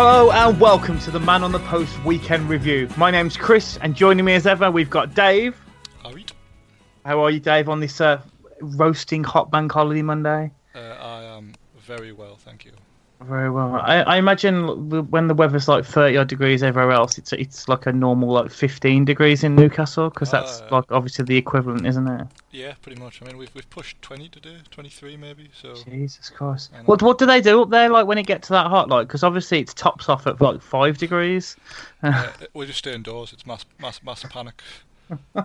Hello and welcome to the Man on the Post weekend review. My name's Chris, and joining me as ever, we've got Dave. Alright. How are you, Dave, on this uh, roasting hot bank holiday Monday? Uh, I am very well, thank you. Very well. I, I imagine when the weather's like 30 odd degrees everywhere else, it's it's like a normal like 15 degrees in Newcastle because that's Uh, like obviously the equivalent, isn't it? Yeah, pretty much. I mean, we've we've pushed 20 today, 23 maybe. So Jesus Christ. What what do they do up there like when it gets to that hot? Like because obviously it's tops off at like five degrees. uh, we just stay indoors. It's mass mass mass panic.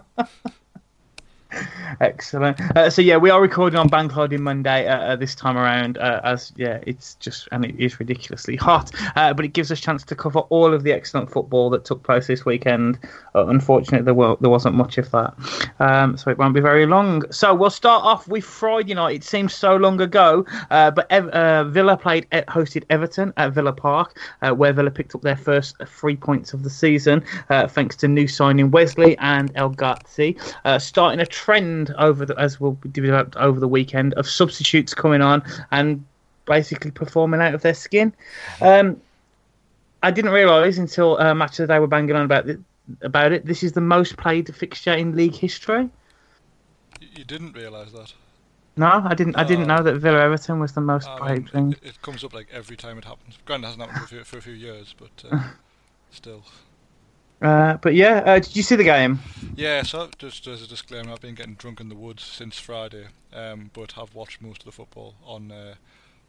Excellent. Uh, so yeah, we are recording on Bank Holiday Monday uh, uh, this time around. Uh, as yeah, it's just and it is ridiculously hot, uh, but it gives us a chance to cover all of the excellent football that took place this weekend. Uh, unfortunately, there were, there wasn't much of that, um, so it won't be very long. So we'll start off with Friday night. It seems so long ago, but Ev- Villa played hosted Everton at Villa Park, where Villa picked up their first three points of the season, thanks to new signing Wesley and El Ghazi, starting a trend over the, as will be developed over the weekend of substitutes coming on and basically performing out of their skin. Um, I didn't realise until uh, match of the day were banging on about it, about it. This is the most played fixture in league history. You didn't realise that. No, I didn't. I didn't Oh. know that Villa Everton was the most I played mean, thing. it, it comes up like every time it happens. Granted, it hasn't happened for a few, for a few years, but uh, still. Uh, but yeah, uh, did you see the game? Yeah, so just as a disclaimer, I've been getting drunk in the woods since Friday, um, but have watched most of the football on uh,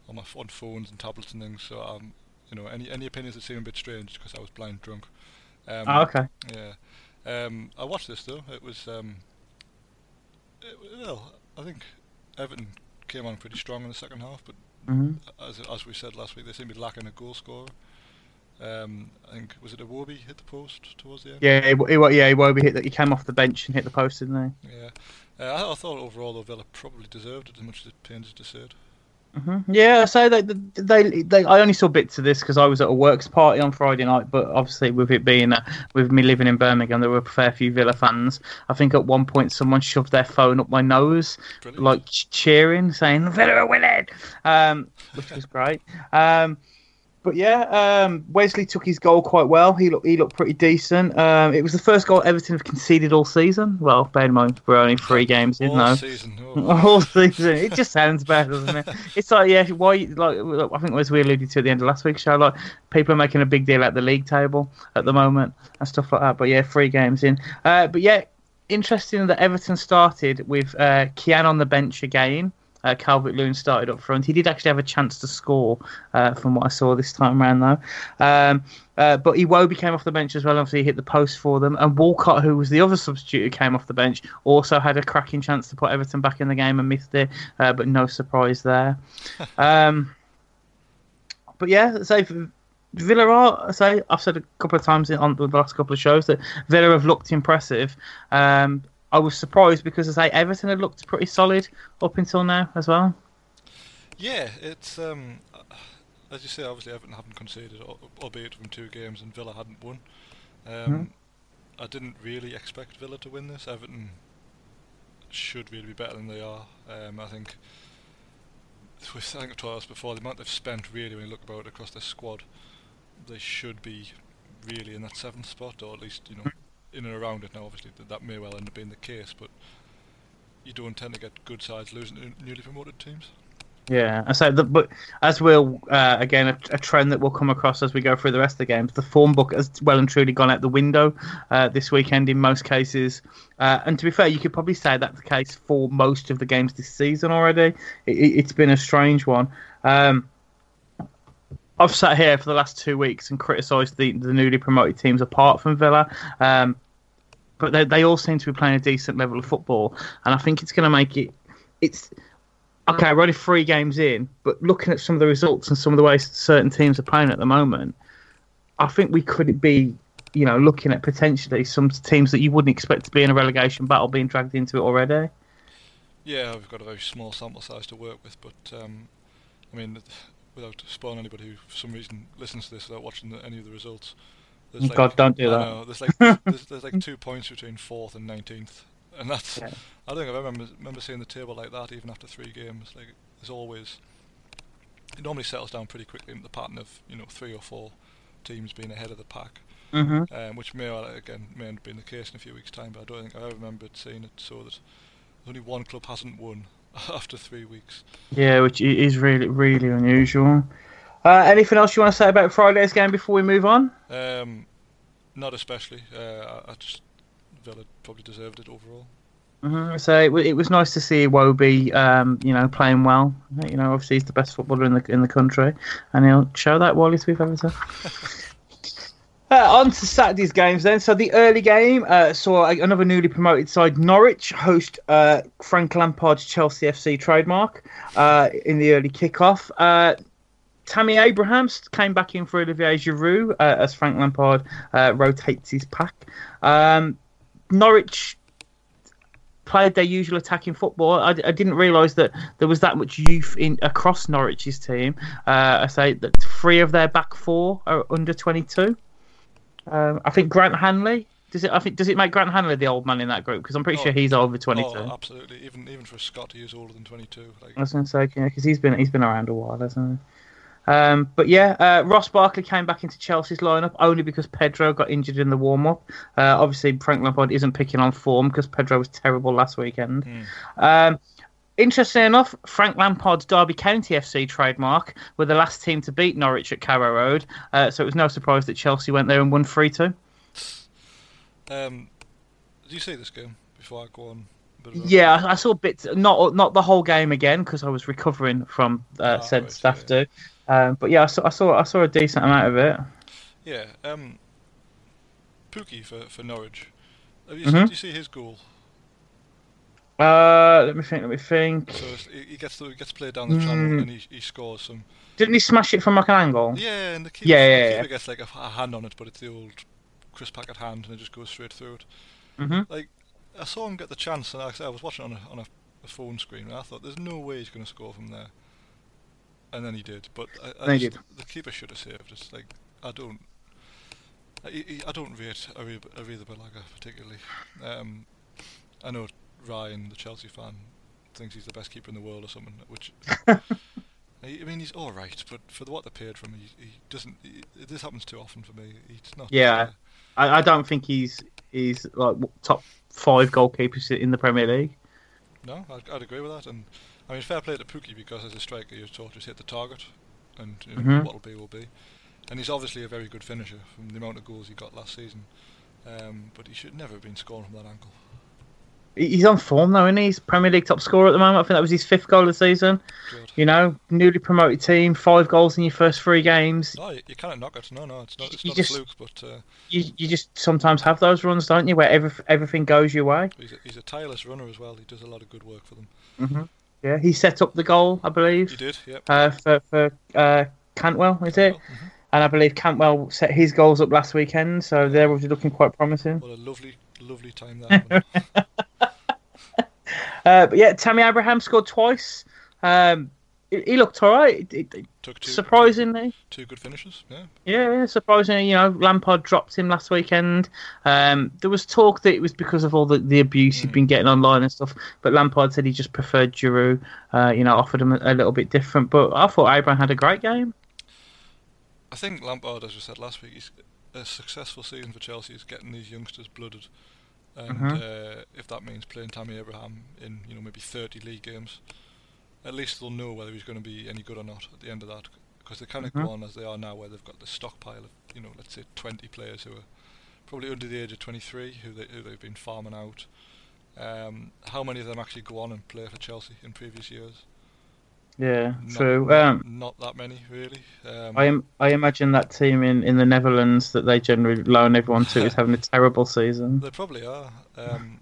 on my on phones and tablets and things. So um, you know, any any opinions that seem a bit strange because I was blind drunk. Um, Oh, okay. Yeah. Um, I watched this though. It was um, it, well, I think Everton came on pretty strong in the second half, but hmm as as we said last week, they seem to be lacking a goal scorer. Um, I think was it a Iwobi hit the post towards the end. Yeah, he, he, yeah, Iwobi hit that. He came off the bench and hit the post, didn't he? Yeah. Uh, I, I thought overall though Villa probably deserved it as much as it pains to say it. hmm Yeah, so they, they, they, I only saw bits of this because I was at a works party on Friday night. But obviously, with it being uh, with me living in Birmingham, there were a fair few Villa fans. I think at one point someone shoved their phone up my nose, Brilliant. like cheering, saying "Villa are winning," um, which was great. Um, but yeah, um, Wesley took his goal quite well. He looked he looked pretty decent. Um, it was the first goal Everton have conceded all season. Well, bear in mind we're only three games in all now. season. Oh. All season. It just sounds better, doesn't it? It's like yeah, why like I think as we alluded to at the end of last week's show, like people are making a big deal out the league table at the moment and stuff like that. But yeah, three games in. Uh, but yeah, interesting that Everton started with uh, Kean on the bench again. Uh, Calvert Lewin started up front. He did actually have a chance to score, uh, from what I saw this time around, though. Um, uh, but Iwobi came off the bench as well. Obviously, he hit the post for them. And Walcott, who was the other substitute who came off the bench, also had a cracking chance to put Everton back in the game and missed it. Uh, but no surprise there. um, but yeah, so Villa are, say, I've said a couple of times on the last couple of shows that Villa have looked impressive. Um, I was surprised because, as I say, Everton had looked pretty solid up until now as well. Yeah, it's um, as you say. Obviously, Everton haven't conceded, al- albeit from two games, and Villa hadn't won. Um, Mhm. I didn't really expect Villa to win this. Everton should really be better than they are. Um, I think. We think of us before the amount they've spent. Really, when you look about it across their squad, they should be really in that seventh spot, or at least you know in and around it. Now, obviously, that, that may well end up being the case, but you don't tend to get good sides losing to newly promoted teams. Yeah, and so the but as we'll uh, again a, a, trend that we'll come across as we go through the rest of the games, the form book has well and truly gone out the window uh, this weekend in most cases. Uh, and to be fair, you could probably say that's the case for most of the games this season already. It, has been a strange one. Um, I've sat here for the last two weeks and criticised the, the newly promoted teams apart from Villa. Um, but they, they all seem to be playing a decent level of football, and I think it's going to make it. It's okay. We're only three games in, but looking at some of the results and some of the ways certain teams are playing at the moment, I think we could be, you know, looking at potentially some teams that you wouldn't expect to be in a relegation battle being dragged into it already. Yeah, we've got a very small sample size to work with, but um, I mean, without spoiling anybody who, for some reason, listens to this without watching the, any of the results. There's God, like, don't do that. Know, there's like there's, there's, like two points between fourth and nineteenth, and that's. Yeah. I don't think I remember remember seeing the table like that even after three games. Like there's always. It normally settles down pretty quickly in the pattern of you know three or four teams being ahead of the pack, mm-hmm. um, which may again may end up being the case in a few weeks' time. But I don't think I ever remembered seeing it so that only one club hasn't won after three weeks. Yeah, which is really really unusual. Uh, anything else you want to say about Friday's game before we move on? Um, not especially. Uh, I, just Villa probably deserved it overall. Mm-hmm. So it, it, was nice to see Iwobi, um, you know, playing well. You know, obviously he's the best footballer in the in the country, and he'll show that while he's with Everton. Uh, on to Saturday's games then. So the early game uh, saw another newly promoted side, Norwich, host uh, Frank Lampard's Chelsea FC trademark uh, in the early kickoff. Tammy Abraham came back in for Olivier Giroud uh, as Frank Lampard uh, rotates his pack. Um, Norwich played their usual attacking football. I, I didn't realise that there was that much youth in across Norwich's team. Uh, I say that three of their back four are under 22. Um, I think Grant Hanley. Does it? I think does it make Grant Hanley the old man in that group? Because I'm pretty oh, sure he's over 22. Oh, absolutely. Even even for Scott, he is older than 22. Like... I was going to say, yeah, because he's been he's been around a while, hasn't he? Um, but yeah, uh, Ross Barkley came back into Chelsea's lineup only because Pedro got injured in the warm up. Uh, obviously, Frank Lampard isn't picking on form because Pedro was terrible last weekend. Mm. Um, interestingly enough, Frank Lampard's Derby County FC trademark were the last team to beat Norwich at Carrow Road, uh, so it was no surprise that Chelsea went there and won 3 2. Um, did you see this game before I go on? Yeah, I saw bits, not not the whole game again because I was recovering from uh, oh, said right, stuff yeah. Um, but yeah, I saw, I saw I saw a decent amount of it. Yeah, um, Pukki for for Norwich. Have you, mm-hmm. Did you see his goal? Uh, let me think. Let me think. So he gets to, he gets played down the mm. channel and he, he scores some. Didn't he smash it from like an angle? Yeah, and the keeper, yeah, yeah, the keeper yeah. gets like a, a, hand on it, but it's the old Chris Packard hand, and it just goes straight through it. Mm-hmm. Like I saw him get the chance, and I, I was watching on a on a, a phone screen, and I thought, "There's no way he's going to score from there." And then he did. But I, I just, the keeper should have saved it. Like I don't, I, I don't rate Arrizabalaga Balaga particularly. Um, I know Ryan, the Chelsea fan, thinks he's the best keeper in the world or something. Which I mean, he's all right, but for what they paid from him, he, he doesn't. He, this happens too often for me. He's not. Yeah, uh, I, I don't think he's he's like top five goalkeepers in the Premier League. No, I'd, I'd agree with that, and I mean, fair play to Pukki because as a striker, you're taught to hit the target, and you know, mm-hmm. what'll be will be. And he's obviously a very good finisher from the amount of goals he got last season. Um, but he should never have been scoring from that angle. He's on form though, isn't he? He's Premier League top scorer at the moment. I think that was his fifth goal of the season. Good. You know, newly promoted team, five goals in your first three games. No, you, you can't knock it. No, no, it's not. It's not just, a fluke, but uh, you you just sometimes have those runs, don't you, where every, everything goes your way. He's a, he's a tireless runner as well. He does a lot of good work for them. Mm-hmm. Yeah, he set up the goal, I believe. He did, yep. Uh, for for uh, Cantwell, is it? Mm-hmm. And I believe Cantwell set his goals up last weekend, so they're obviously looking quite promising. What a lovely, lovely time that. uh, but yeah, Tammy Abraham scored twice. Um, he looked all right. It, it, Took two, surprisingly, two, two good finishes. Yeah. Yeah, surprisingly, you know, Lampard dropped him last weekend. Um, there was talk that it was because of all the, the abuse mm. he'd been getting online and stuff. But Lampard said he just preferred Giroud. Uh, you know, offered him a, a, little bit different. But I thought Abraham had a great game. I think Lampard, as we said last week, he's a successful season for Chelsea is getting these youngsters blooded. And mm-hmm. uh, if that means playing Tammy Abraham in you know maybe 30 league games, at least they'll know whether he's going to be any good or not at the end of that. Because they kind of Mhm. go on as they are now, where they've got the stockpile of, you know, let's say 20 players who are probably under the age of 23, who, they, who they've been farming out. Um, how many of them actually go on and play for Chelsea in previous years? Yeah, Not- true. Um, Not that many, really. Um, I am. I imagine that team in, in the Netherlands that they generally loan everyone to is having a terrible season. They probably are. Um,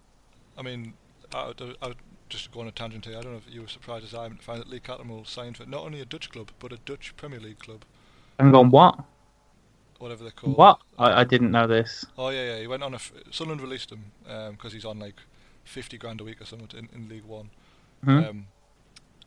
I mean, I would just go on a tangent here. I don't know if you were surprised as I am to find that Lee Cattermole signed for not only a Dutch club but a Dutch Premier League club, And gone what? whatever they're called. What? I, I didn't know this. Oh yeah, yeah. He went on a. F- Sunderland released him because he's on like fifty grand a week or something in, in League One. Mhm. Um,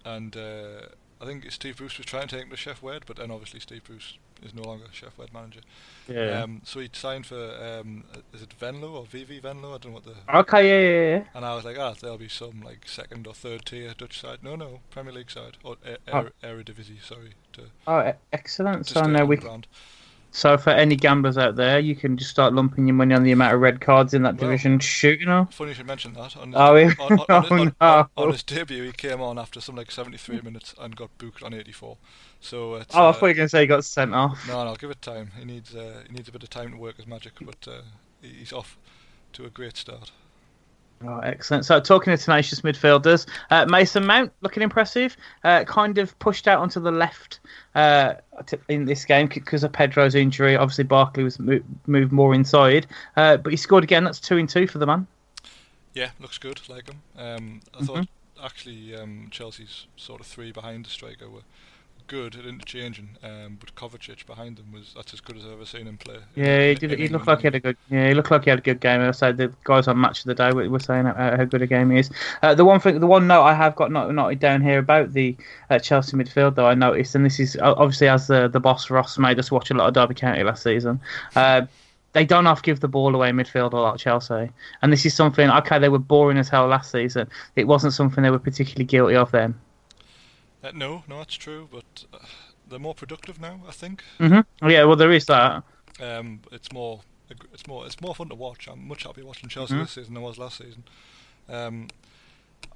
and uh, I think Steve Bruce was trying to take him to Sheff Wed, but then obviously Steve Bruce is no longer Sheff Wed manager. Yeah. Um, so he signed for um, is it Venlo or VV Venlo? I don't know what the okay. Yeah. Yeah. Yeah. And I was like, ah, there'll be some like second or third tier Dutch side. No, no, Premier League side or e- Oh. er- Eredivisie. Sorry, to, Oh, excellent. to So now we. brand. So for any gamblers out there, you can just start lumping your money on the amount of red cards in that Well- division. Shoot, you know. Funny you should mention that. On his, Oh, yeah. on, on, Oh, on, no. on his debut, he came on after some like 73 minutes and got booked on 84. So Oh, I uh, thought you were going to say he got sent off. no, no, give it time. He needs uh, he needs a bit of time to work his magic, but uh, he's off to a great start. Oh, excellent. So, talking of tenacious midfielders, uh, Mason Mount looking impressive. Uh, kind of pushed out onto the left uh, in this game because of Pedro's injury. Obviously, Barkley was mo- moved more inside, uh, but he scored again. That's two in two for the man. Yeah, looks good. Like him. Um, I Mm-hmm. thought actually um, Chelsea's sort of three behind the striker were good at interchanging, um, but Kovacic behind them was that's as good as I've ever seen him play. Yeah, he did. in He looked like he had a good. Yeah, he looked like he had a good game. I said the guys on Match of the Day were, were saying how, good a game he is. Uh, the one thing, the one note I have got not noted down here about the uh, Chelsea midfield, though, I noticed, and this is obviously as the the boss Ross made us watch a lot of Derby County last season. Uh, they don't half give the ball away in midfield a lot, Chelsea, and this is something. Okay, they were boring as hell last season. It wasn't something they were particularly guilty of then. Uh, no, no, that's true, but uh, they're more productive now. I think. hmm Yeah, well, there is that. Um, it's more, it's more, it's more fun to watch. I'm much happier watching Chelsea Mhm. this season than I was last season. Um,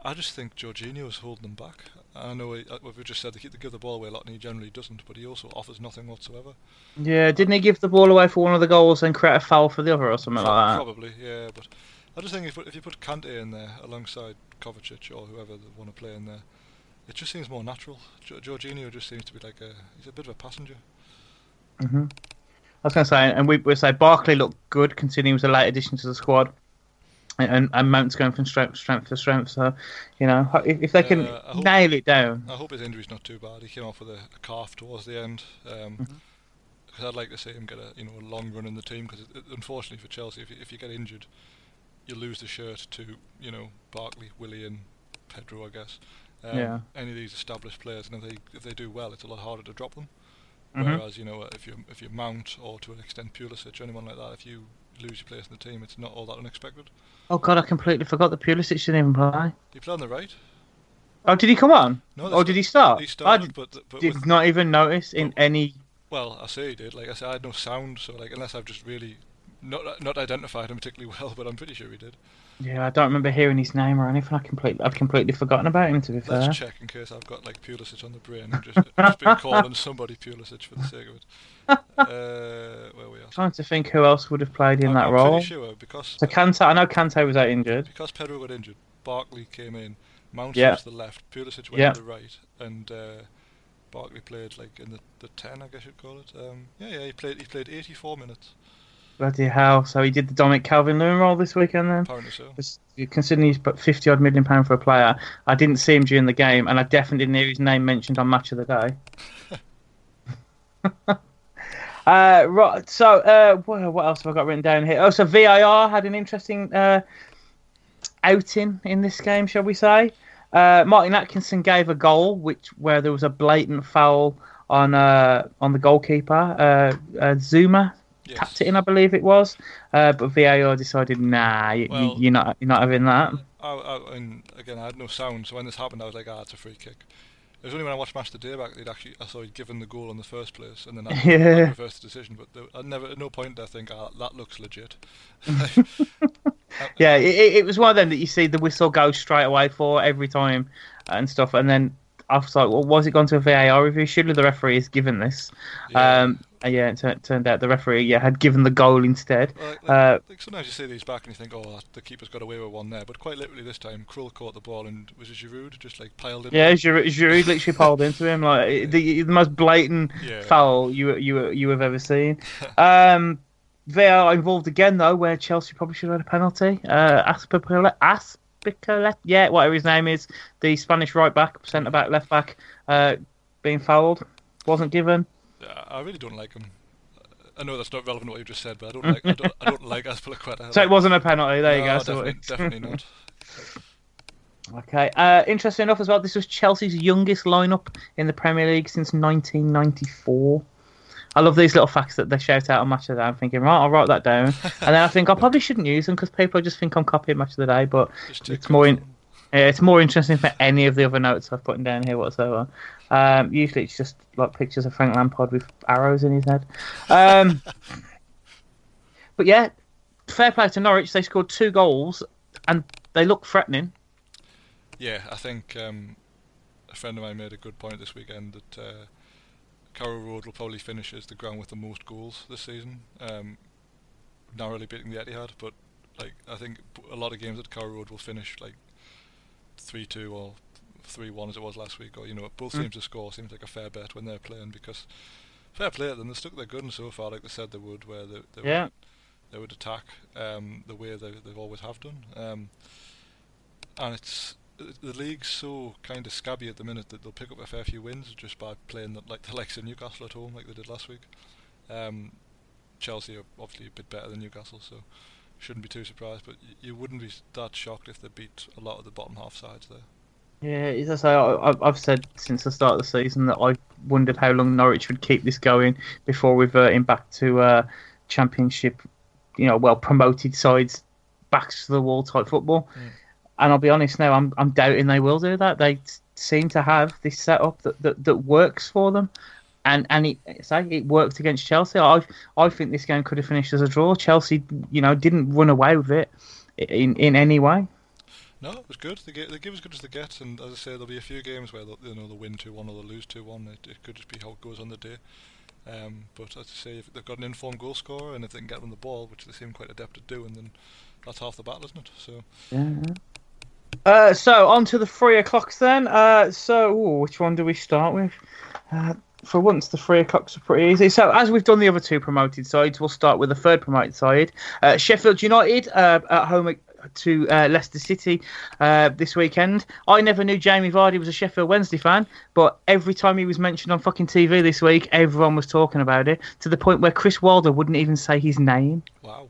I just think Jorginho is holding them back. I know he, uh, we've just said they keep- they give the ball away a lot, and he generally doesn't. But he also offers nothing whatsoever. Yeah, didn't he give the ball away for one of the goals and create a foul for the other or something Pro- like that? Probably, yeah. But I just think if, if you put Kante in there alongside Kovacic or whoever they want to play in there, it just seems more natural. Jo- Jorginho just seems to be like a he's a bit of a passenger. hmm I was going to say, and we we say Barkley looked good considering he was a late addition to the squad, and, and, and Mount's going from strength strength to strength. So, you know, if, if they can Uh, hope- nail it down, I hope his injury's not too bad. He came off with a, a calf towards the end. Um, Mhm. Cause I'd like to see him get a you know a long run in the team because unfortunately for Chelsea, if you, if you get injured, you lose the shirt to you know Barkley, Willian, Pedro, I guess. Um, Yeah. Any of these established players, and if they if they do well, it's a lot harder to drop them. Mhm. Whereas you know if you if you Mount or to an extent Pulisic or anyone like that, if you lose your place in the team, it's not all that unexpected. oh god, I completely forgot that Pulisic didn't even play. He played on the right. Oh, did he come on? No, Oh, did he start? He I started, did, but but did with, not even notice in any. Well, I say he did. Like I said, I had no sound, so like unless I've just really not not identified him particularly well, but I'm pretty sure he did. Yeah, I don't remember hearing his name or anything. I completely, I've completely forgotten about him. To be fair, Let's check in case I've got like Pulisic on the brain and just just been calling somebody Pulisic for the sake of it. Uh, where we are? trying to think who else would have played in I'm, that I'm role. pretty sure because So Kante, I know Kante was out injured. because Pedro got injured, Barkley came in, Mount Yeah. was to the left, Pulisic went Yeah. to the right, and uh, Barkley played like in the, the ten, I guess you'd call it. Um, yeah, yeah, he played he played 84 minutes, Bloody hell! So he did the Dominic Calvert-Lewin role this weekend then. apparently so. Considering he's put 50 odd million pound for a player, I didn't see him during the game, and I definitely didn't hear his name mentioned on Match of the Day. uh, right, so uh, what, what else have I got written down here? Oh, so VAR had an interesting uh, outing in this game, shall we say? Uh, Martin Atkinson gave a goal, which where there was a blatant foul on uh, on the goalkeeper, uh, uh, Zouma Yes. tapped it in, I believe it was. Uh, but VAR decided, nah, you, Well- you, are not you're not having that. I, I, and again, I had no sound, so when this happened, I was like, ah, it's a free kick. It was only when I watched Match Day back that actually, I saw he'd given the goal in the first place, and then I, Yeah. I reversed the decision. But there, I never, at no point did I think, ah, that looks legit. Yeah, it, it- was one of them that you see the whistle go straight away for every time and stuff, and then I was like, well, was it gone to a VAR review? Surely the referee has given this. Yeah. Um, yeah, it tur- turned out the referee yeah had given the goal instead. Well, Like, Uh, like sometimes you see these back and you think, oh, the keeper's got away with one there. But quite literally this time, Krul caught the ball and was it Giroud just like piled in? Yeah, Giroud, Giroud literally piled into him like the, the most blatant Yeah. foul you you you have ever seen. Um, are involved again though, where Chelsea probably should have had a penalty. Uh, Aspicalet, Aspicalet, yeah, whatever his name is, the Spanish right back, centre back, left back, uh, being fouled, wasn't given. I really don't like him. I know that's not relevant to what you just said, but I don't like I don't, I don't like Azpilicueta. So it wasn't a penalty. There you go. Definitely, definitely not. Okay. Uh, interesting enough as well, this was Chelsea's youngest lineup in the Premier League since 1994. I love these little facts that they shout out on Match of the Day. I'm thinking, right, I'll write that down. and then I think I probably shouldn't use them because people just think I'm copying Match of the Day. But it's more in, yeah, it's more interesting for any of the other notes I've put down here whatsoever. Um, usually it's just like pictures of Frank Lampard with arrows in his head. Um, but yeah, fair play to Norwich. They scored two goals and they look threatening. Yeah, I think um, a friend of mine made a good point this weekend that uh, Carrow Road will probably finish as the ground with the most goals this season, um, narrowly beating the Etihad. But like I think a lot of games at Carrow Road will finish like three two or three one as it was last week, or you know both Mm. teams to score seems like a fair bet when they're playing because fair play to them. They stuck their gun so far, like they said they would, where they, they Yeah. would, they would attack um, the way they they've always have done. Um, and it's the league's so kind of scabby at the minute that they'll pick up a fair few wins just by playing the, like the likes of Newcastle at home, like they did last week. Um, Chelsea are obviously a bit better than Newcastle, so shouldn't be too surprised. But y- you wouldn't be that shocked if they beat a lot of the bottom half sides there. Yeah, as I say, I- I've, I've said since the start of the season that I wondered how long Norwich would keep this going before reverting back to uh, Championship, you know, well promoted sides, backs to the wall type football. Mm. And I'll be honest now, I'm I'm doubting they will do that. They seem to have this setup that, that, that works for them. And and it say it worked against Chelsea. I I think this game could have finished as a draw. Chelsea, you know, didn't run away with it in in any way. No, it was good. They, get, they give as good as they get, and as I say, there'll be a few games where you know they'll win two one or they'll lose two one. It, it could just be how it goes on the day. Um, but as I say, if they've got an informed goal scorer and if they can get them the ball, which they seem quite adept at doing, then that's half the battle, isn't it? So Yeah. Uh, so on to the three o'clocks then. Uh, so ooh, which one do we start with? Uh, for once, the three o'clocks are pretty easy. So as we've done the other two promoted sides, we'll start with the third promoted side, uh, Sheffield United uh, at home to uh, Leicester City uh, this weekend. I never knew Jamie Vardy was a Sheffield Wednesday fan, but every time he was mentioned on fucking TV this week, everyone was talking about it to the point where Chris Wilder wouldn't even say his name. wow.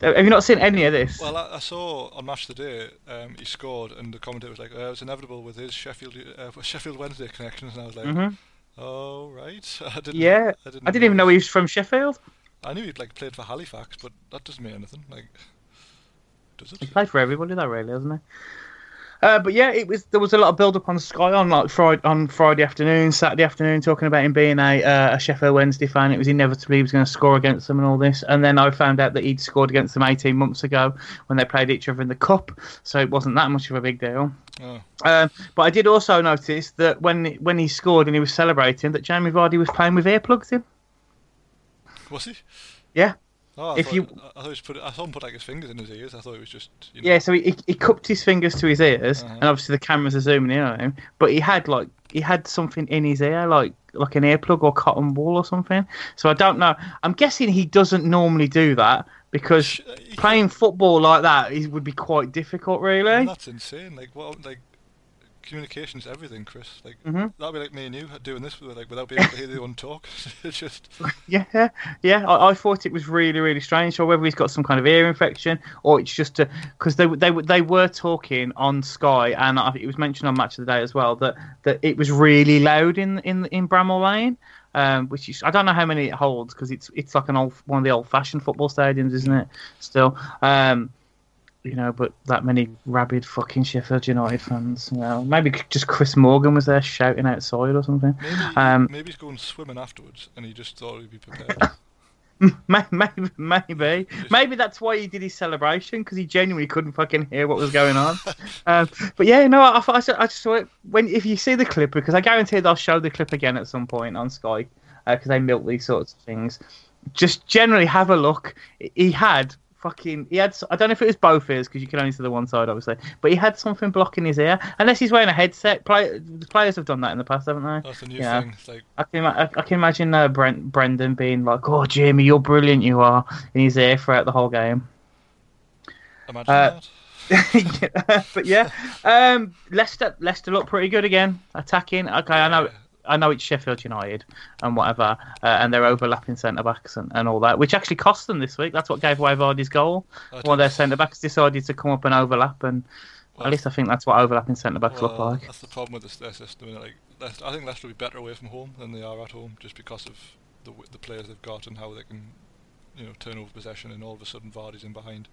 Uh, Have you not seen any of this? Well, I, I saw on Match of the Day um, he scored, and the commentator was like, uh, "It was inevitable with his Sheffield uh, Sheffield Wednesday connections," and I was like, Mhm. "Oh right." I didn't, Yeah, I didn't, I didn't even know he was from Sheffield. I knew he'd like played for Halifax, but that doesn't mean anything. Like, does He it? played for everybody, though, really, hasn't he? Uh, but yeah, it was there was a lot of build up on Sky on like Friday on Friday afternoon, Saturday afternoon, talking about him being a, uh, a Sheffield Wednesday fan. It was inevitable he was going to score against them and all this. And then I found out that he'd scored against them 18 months ago when they played each other in the cup, so it wasn't that much of a big deal. Oh, Um, but I did also notice that when when he scored and he was celebrating, that Jamie Vardy was playing with earplugs in. was he? Yeah. Oh, I If thought, you- I, I thought he put. I saw him put like his fingers in his ears. I thought it was just. You know, Yeah, so he, he, he cupped his fingers to his ears, Uh-huh. and obviously the cameras are zooming in on him. But he had like he had something in his ear, like like an earplug or cotton wool or something. So I don't know. I'm guessing he doesn't normally do that because he playing football like that is, would be quite difficult, really. That's insane. Like what? Like communication's everything, Chris. Like Mhm. that'd be like me and you doing this, like without being able to hear the one talk. it's just. Yeah, yeah. I, I thought it was really, really strange. Or whether he's got some kind of ear infection, or it's just because they they were- they were talking on Sky, and I, it was mentioned on Match of the Day as well that, that it was really loud in in in Bramall Lane. Um, which is I don't know how many it holds because it's it's like an old one of the old fashioned football stadiums, isn't it? Still, um, you know, but that many rabid fucking Sheffield United fans. You know, maybe just Chris Morgan was there shouting outside or something. Maybe, Um, maybe he's going swimming afterwards, and he just thought he'd be prepared. maybe, maybe, maybe that's why he did his celebration because he genuinely couldn't fucking hear what was going on. um, but yeah, no, I, I, I just saw it when if you see the clip because I guarantee they'll show the clip again at some point on Sky because uh, they milk these sorts of things. Just generally have a look. He had fucking he had I don't know if it was both ears because you can only see the one side obviously, but he had something blocking his ear unless he's wearing a headset. Play, the players have done that in the past, haven't they? That's a new yeah. thing. Like... I can I, I, can imagine uh, Brent Brendan being like, "Oh, Jamie, you're brilliant, you are," in his ear throughout the whole game. Imagine uh, that. but yeah, um, Leicester Leicester look pretty good again, attacking. Okay, I know I know it's Sheffield United and whatever, uh, and they're overlapping centre backs and, and all that, which actually cost them this week. That's what gave away Vardy's goal. One of their centre backs decided to come up and overlap, and well, at least I think that's what overlapping centre backs well, look like. That's the problem with their system. Like, Leicester, I think Leicester will be better away from home than they are at home, just because of the the players they've got and how they can, you know, turn over possession, and all of a sudden Vardy's in behind.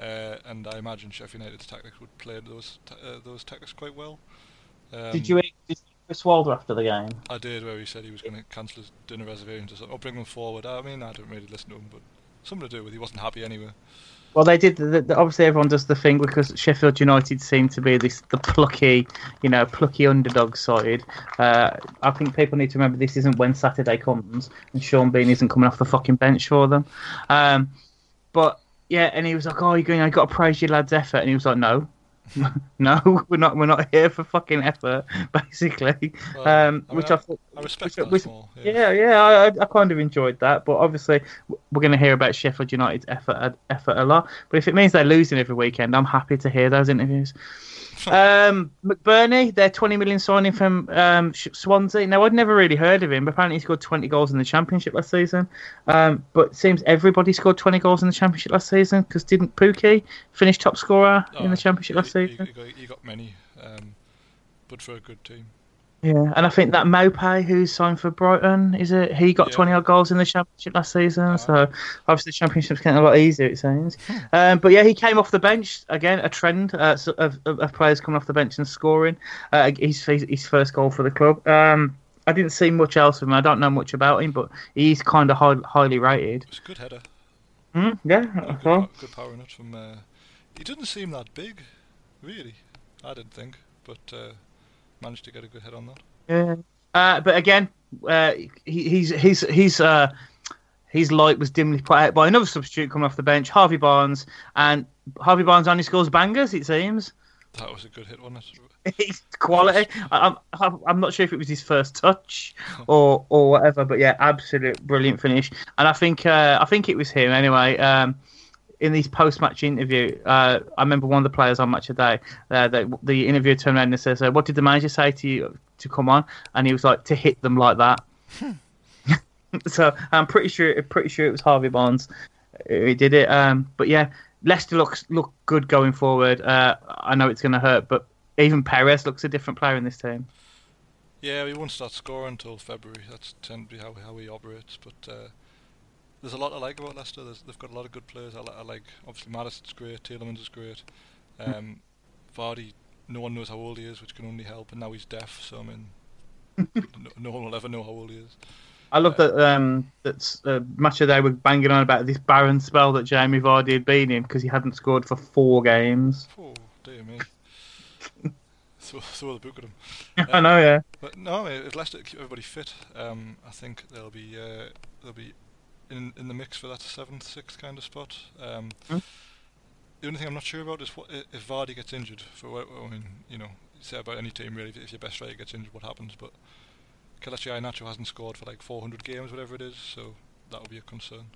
Uh, and I imagine Sheffield United's tactics would play those t- uh, those tactics quite well. Um, did you did Chris Wilder after the game? I did, where he said he was going to cancel his dinner reservations or something, or bring them forward. I mean, I don't really listen to him, but something to do with he wasn't happy anyway. Well, they did. The, the, obviously, everyone does the thing because Sheffield United seem to be this the plucky, you know, plucky underdog side. Uh, I think people need to remember this isn't when Saturday comes and Sean Bean isn't coming off the fucking bench for them. Um, but yeah, and he was like, "Oh, you're going. I got to praise your lad's effort," and he was like, "No, no, we're not. We're not here for fucking effort, basically. Well, um, I mean, which I, I thought, I respect which, which, more, yeah, yeah, yeah I, I, kind of enjoyed that. But obviously, we're going to hear about Sheffield United's effort, effort a lot. But if it means they're losing every weekend, I'm happy to hear those interviews um, McBurnie, their 20 million signing from um, Swansea. Now, I'd never really heard of him, but apparently he scored 20 goals in the Championship last season. Um, but it seems everybody scored 20 goals in the Championship last season because didn't Pukki finish top scorer oh, in the Championship last season? He, got, he got many, um, but for a good team. Yeah, and I think that Maupay, who's signed for Brighton, is it? He got yeah. 20 odd goals in the Championship last season, uh, so obviously the Championship's getting a lot easier, it seems. Hmm. Um, but yeah, he came off the bench again, a trend uh, of, of, players coming off the bench and scoring. Uh, his, his first goal for the club. Um, I didn't see much else of him. I don't know much about him, but he's kind of high, highly rated. It's a good header. Mm, yeah, good, well. good power in it. From uh, he doesn't seem that big, really. I didn't think, but uh, managed to get a good head on that. Yeah. Uh, but again, uh, he, he's he's he's uh, his light was dimly put out by another substitute coming off the bench, Harvey Barnes, and Harvey Barnes only scores bangers. It seems. That was a good hit, wasn't it? it's quality. I'm, I'm not sure if it was his first touch or or whatever, but yeah, absolute brilliant finish. And I think uh, I think it was him anyway. Um, in these post-match interview, uh, I remember one of the players on Match of Day. Uh, the, the interviewer turned around and says, uh, "What did the manager say to you to come on?" And he was like, "To hit them like that." Hmm. so I'm pretty sure, pretty sure it was Harvey Barnes who did it. Um, but yeah, Leicester looks look good going forward. Uh, I know it's going to hurt, but even Perez looks a different player in this team. Yeah, we won't start scoring until February. That's tend to be how how he operates, but. There's a lot I like about Leicester. There's, they've got a lot of good players. I, li- I like obviously Maddison's great, Tielemans is great. Hmm. Um, Vardy, no one knows how old he is, which can only help, and now he's deaf. So I mean, no, no, one will ever know how old he is. I love uh, that um, that's uh, match of day were banging on about this barren spell that Jamie Vardy had been in because he hadn't scored for four games. Oh dear me. throw, throw the book at him. Um, I know, yeah. But no, if Leicester keep everybody fit, um, I think they'll be uh, they'll be in in the mix for that seventh, sixth kind of spot. Um, mm. The only thing I'm not sure about is what if Vardy gets injured. For I mean, you know, say about any team really. If your best striker gets injured, what happens? But Kelechi Iheanacho hasn't scored for like 400 games, whatever it is, so that will be a concern.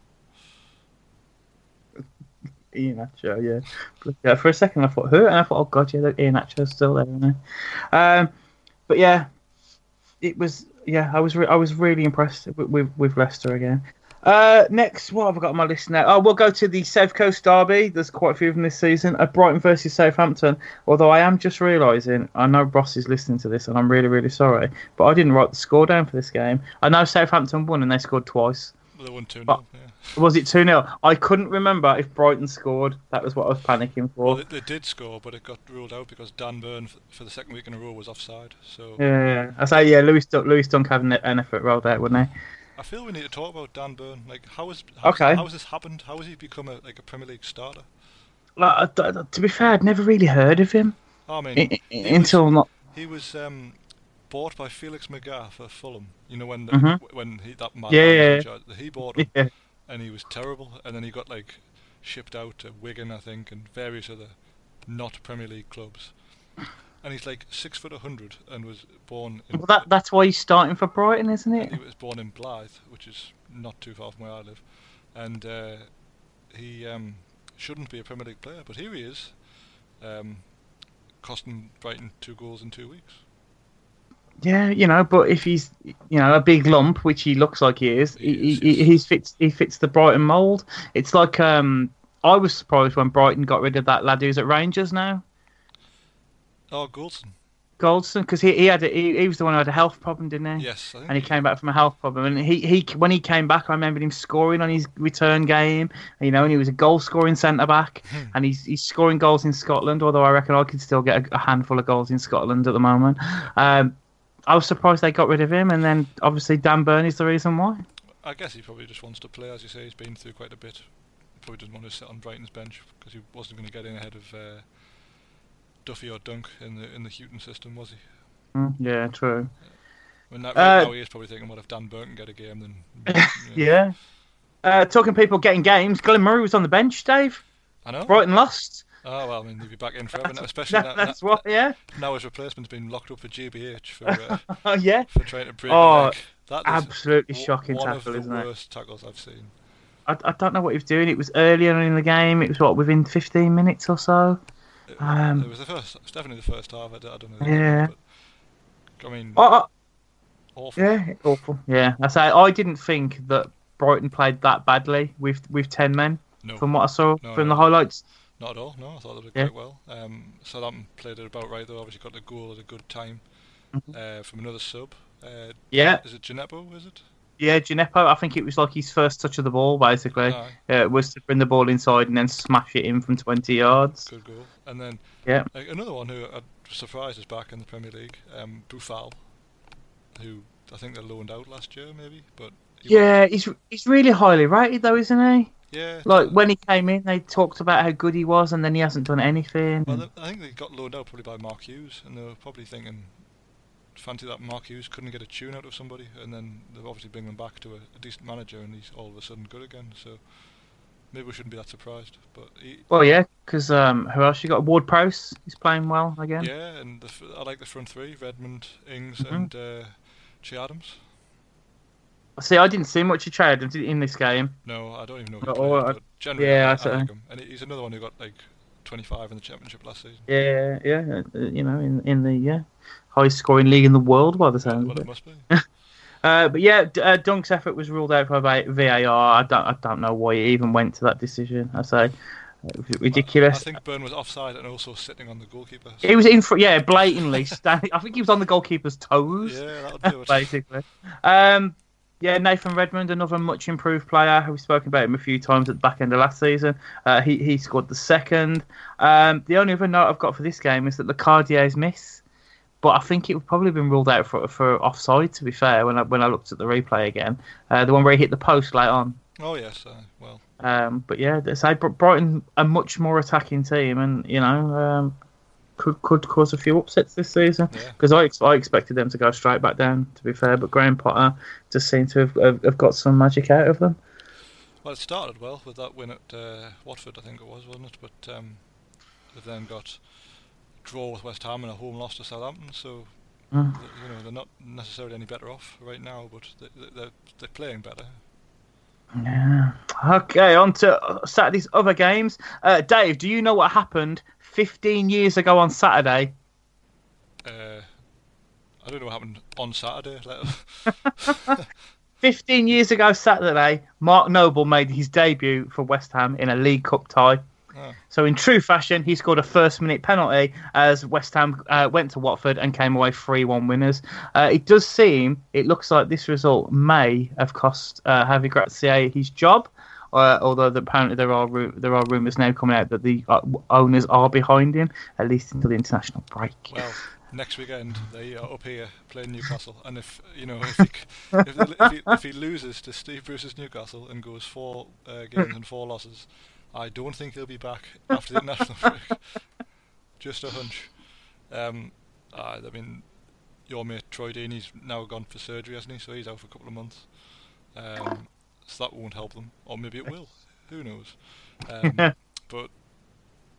Iheanacho, yeah. yeah. For a second, I thought who, and I thought, oh god, yeah, Iheanacho's still there, isn't he? Um, but yeah, it was. Yeah, I was re- I was really impressed with, with, with Leicester again. Uh, next, what have I got on my list now? Oh, we'll go to the South Coast Derby. There's quite a few of them this season. At Brighton versus Southampton. Although I am just realising, I know Ross is listening to this, and I'm really, really sorry, but I didn't write the score down for this game. I know Southampton won and they scored twice. Well, they won 2 0. Yeah. Was it 2 0? I couldn't remember if Brighton scored. That was what I was panicking for. Well, they, they did score, but it got ruled out because Dan Burn, for the second week in a row, was offside. So Yeah, yeah. I say, yeah, Lewis, Lewis Dunk had an effort rolled out, wouldn't he? I feel we need to talk about Dan Burn. Like, how is how Okay. how has this happened? How has he become a like a Premier League starter? Like, uh, to be fair, I'd never really heard of him I mean, I- I- he was- until not. He was um, bought by Felix Magath for Fulham. You know when the, Mhm. when he that man Yeah, yeah, yeah. charge, he bought him Yeah. and he was terrible. And then he got like shipped out to Wigan, I think, and various other not Premier League clubs. And he's like six foot a hundred and was born. In, Well, that that's why he's starting for Brighton, isn't it? he was born in Blyth, which is not too far from where I live. And uh, he um, shouldn't be a Premier League player, but here he is, um, costing Brighton two goals in two weeks. Yeah, you know, but if he's you know a big lump, which he looks like he is, He he, he, fits he fits the Brighton mould. It's like um, I was surprised when Brighton got rid of that lad who's at Rangers now, Oh, Goldson. Goldson, because he, he had a, he, he was the one who had a health problem, didn't he? Yes, I think and he came back from a health problem. And he, he when he came back, I remember him scoring on his return game. You know, and he was a goal scoring centre back, Hmm. and he's he's scoring goals in Scotland. Although I reckon I could still get a, a handful of goals in Scotland at the moment. Um, I was surprised they got rid of him, and then obviously Dan Burn is the reason why. I guess he probably just wants to play, as you say. He's been through quite a bit. Probably doesn't want to sit on Brighton's bench because he wasn't going to get in ahead of uh, Duffy or Dunk in the in the Hughton system, was he? Mm, yeah, true. I mean, that, right Uh, now he is probably thinking, "What if Dan Burton get a game?" Then Yeah. Uh, talking people getting games, Glenn Murray was on the bench, Dave. I know. Brighton lost. Oh well, I mean, he'll be back in forever, now, especially That, now, that's now, what, yeah. now his replacement's been locked up for GBH for uh, Oh, yeah. for trying to break Oh, leg. That Absolutely shocking one tackle, of the isn't it? worst tackles I've seen. I, I don't know what he was doing. It was earlier in the game. It was what within 15 minutes or so. It, Um, it was the first. It's definitely the first half. I, I don't know. Yeah. But, I mean, oh, awful. yeah, awful. Yeah, I say I didn't think that Brighton played that badly with with 10 men No, from what I saw No, from no. the highlights. Not at all. No, I thought they did Yeah. quite well. Um, Southampton played it about right though. Obviously got the goal at a good time Mm-hmm. uh, from another sub. Uh, Yeah, is it Djenepo? Is it? Yeah, Djenepo. I think it was like his first touch of the ball, basically. Aye, Uh, was to bring the ball inside and then smash it in from 20 yards. good goal. And then Yeah. like, another one who I'm surprised is back in the Premier League. Um, Boufal, who I think they loaned out last year maybe, but he Yeah, he's he's really highly rated though, isn't he? yeah. Like uh, when he came in, they talked about how good he was, and then he hasn't done anything. Well, I think they got loaned out probably by Mark Hughes, and they were probably thinking, fancy that Mark Hughes couldn't get a tune out of somebody, and then they've obviously bring them back to a, a decent manager, and he's all of a sudden good again. So maybe we shouldn't be that surprised. But he, Well, yeah, because um, who else you got? Ward Prowse, he's playing well again. yeah, and the, I like the front three: Redmond, Ings, Mhm. and uh, Che Adams. See, I didn't see much of Chad in this game. No, I don't even know who played, I- but generally, yeah, I, I I, like him, and he's another one who got like 25 in the championship last season. Yeah, yeah, uh, you know, in in the yeah, highest scoring league in the world by the sound Well, it it. must be. Uh, but yeah, uh, Dunk's effort was ruled out by VAR. I don't, I don't know why he even went to that decision. I say, ridiculous. I think Burn was offside and also sitting on the goalkeeper. so- He was in front, yeah, blatantly standing. I think he was on the goalkeeper's toes. Yeah, that'll do it. basically. Um, yeah, Nathan Redmond, another much improved player. We've spoken about him a few times at the back end of last season. Uh, he he scored the second. Um, the only other note I've got for this game is that the Cardier's miss, but I think it would probably have been ruled out for for offside. To be fair, when I when I looked at the replay again, uh, the one where he hit the post late on. Oh yes, uh, well, Um, but yeah, they say Br- Brighton a much more attacking team, and you know um, could could cause a few upsets this season yeah. because I, ex- I expected them to go straight back down. To be fair, but Graham Potter just seemed to have, have, have got some magic out of them. Well, it started well with that win at uh, Watford, I think it was, wasn't it? But um, they then got draw with West Ham and a home loss to Southampton. So Mm. you know they're not necessarily any better off right now, but they, they, they're they're playing better. Yeah. Okay, on to uh, Saturday's other games. Uh, Dave, do you know what happened 15 years ago on Saturday? Uh, I don't know what happened on Saturday. 15 years ago Saturday, Mark Noble made his debut for West Ham in a League Cup tie. oh, So, in true fashion, he scored a first minute penalty as West Ham uh, went to Watford and came away 3 1 winners. Uh, it does seem, it looks like this result may have cost uh, Javi Gracia his job. Uh, although apparently there are there are rumours now coming out that the uh, owners are behind him, at least until the international break. well, next weekend they are up here playing Newcastle, and if you know if he if, if, he, if he loses to Steve Bruce's Newcastle and goes four uh, games and four losses, I don't think he'll be back after the international break. Just a hunch. Um, uh, I mean, your mate Troy Deeney, he's now gone for surgery, hasn't he? So he's out for a couple of months. Um, so that won't help them, or maybe it will. Who knows? Um, but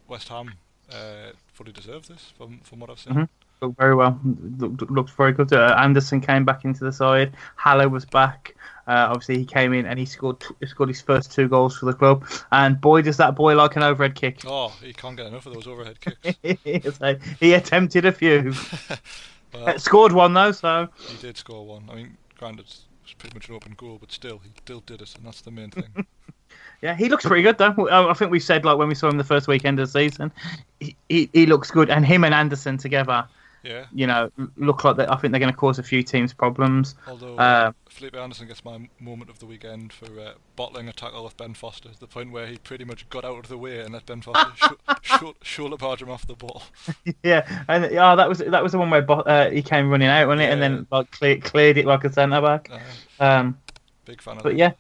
West Ham uh, fully deserve this from from what I've seen. Mhm. Looked very well. Looked, looked very good. Uh, Anderson came back into the side. Haller was back. Uh, obviously, he came in and he scored t- he scored his first two goals for the club. And boy, does that boy like an overhead kick! Oh, he can't get enough of those overhead kicks. He attempted a few. well, Uh, Scored one though, so he did score one. I mean, granted, was pretty much an open goal, but still, he still did it, and that's the main thing. yeah, he looks pretty good though. I think we said like when we saw him the first weekend of the season, he, he, he looks good. And him and Anderson together, yeah. you know, look like they, I think they're going to cause a few teams problems. Although Uh, Felipe Anderson gets my moment of the weekend for uh, bottling a tackle with Ben Foster, to the point where he pretty much got out of the way and let Ben Foster sh- sh- shoulder barge him off the ball. Yeah, and oh, that was that was the one where Bo- uh, he came running out, wasn't it? And then like clear, cleared it like a centre back. Uh, Um, big fan of but that. yeah,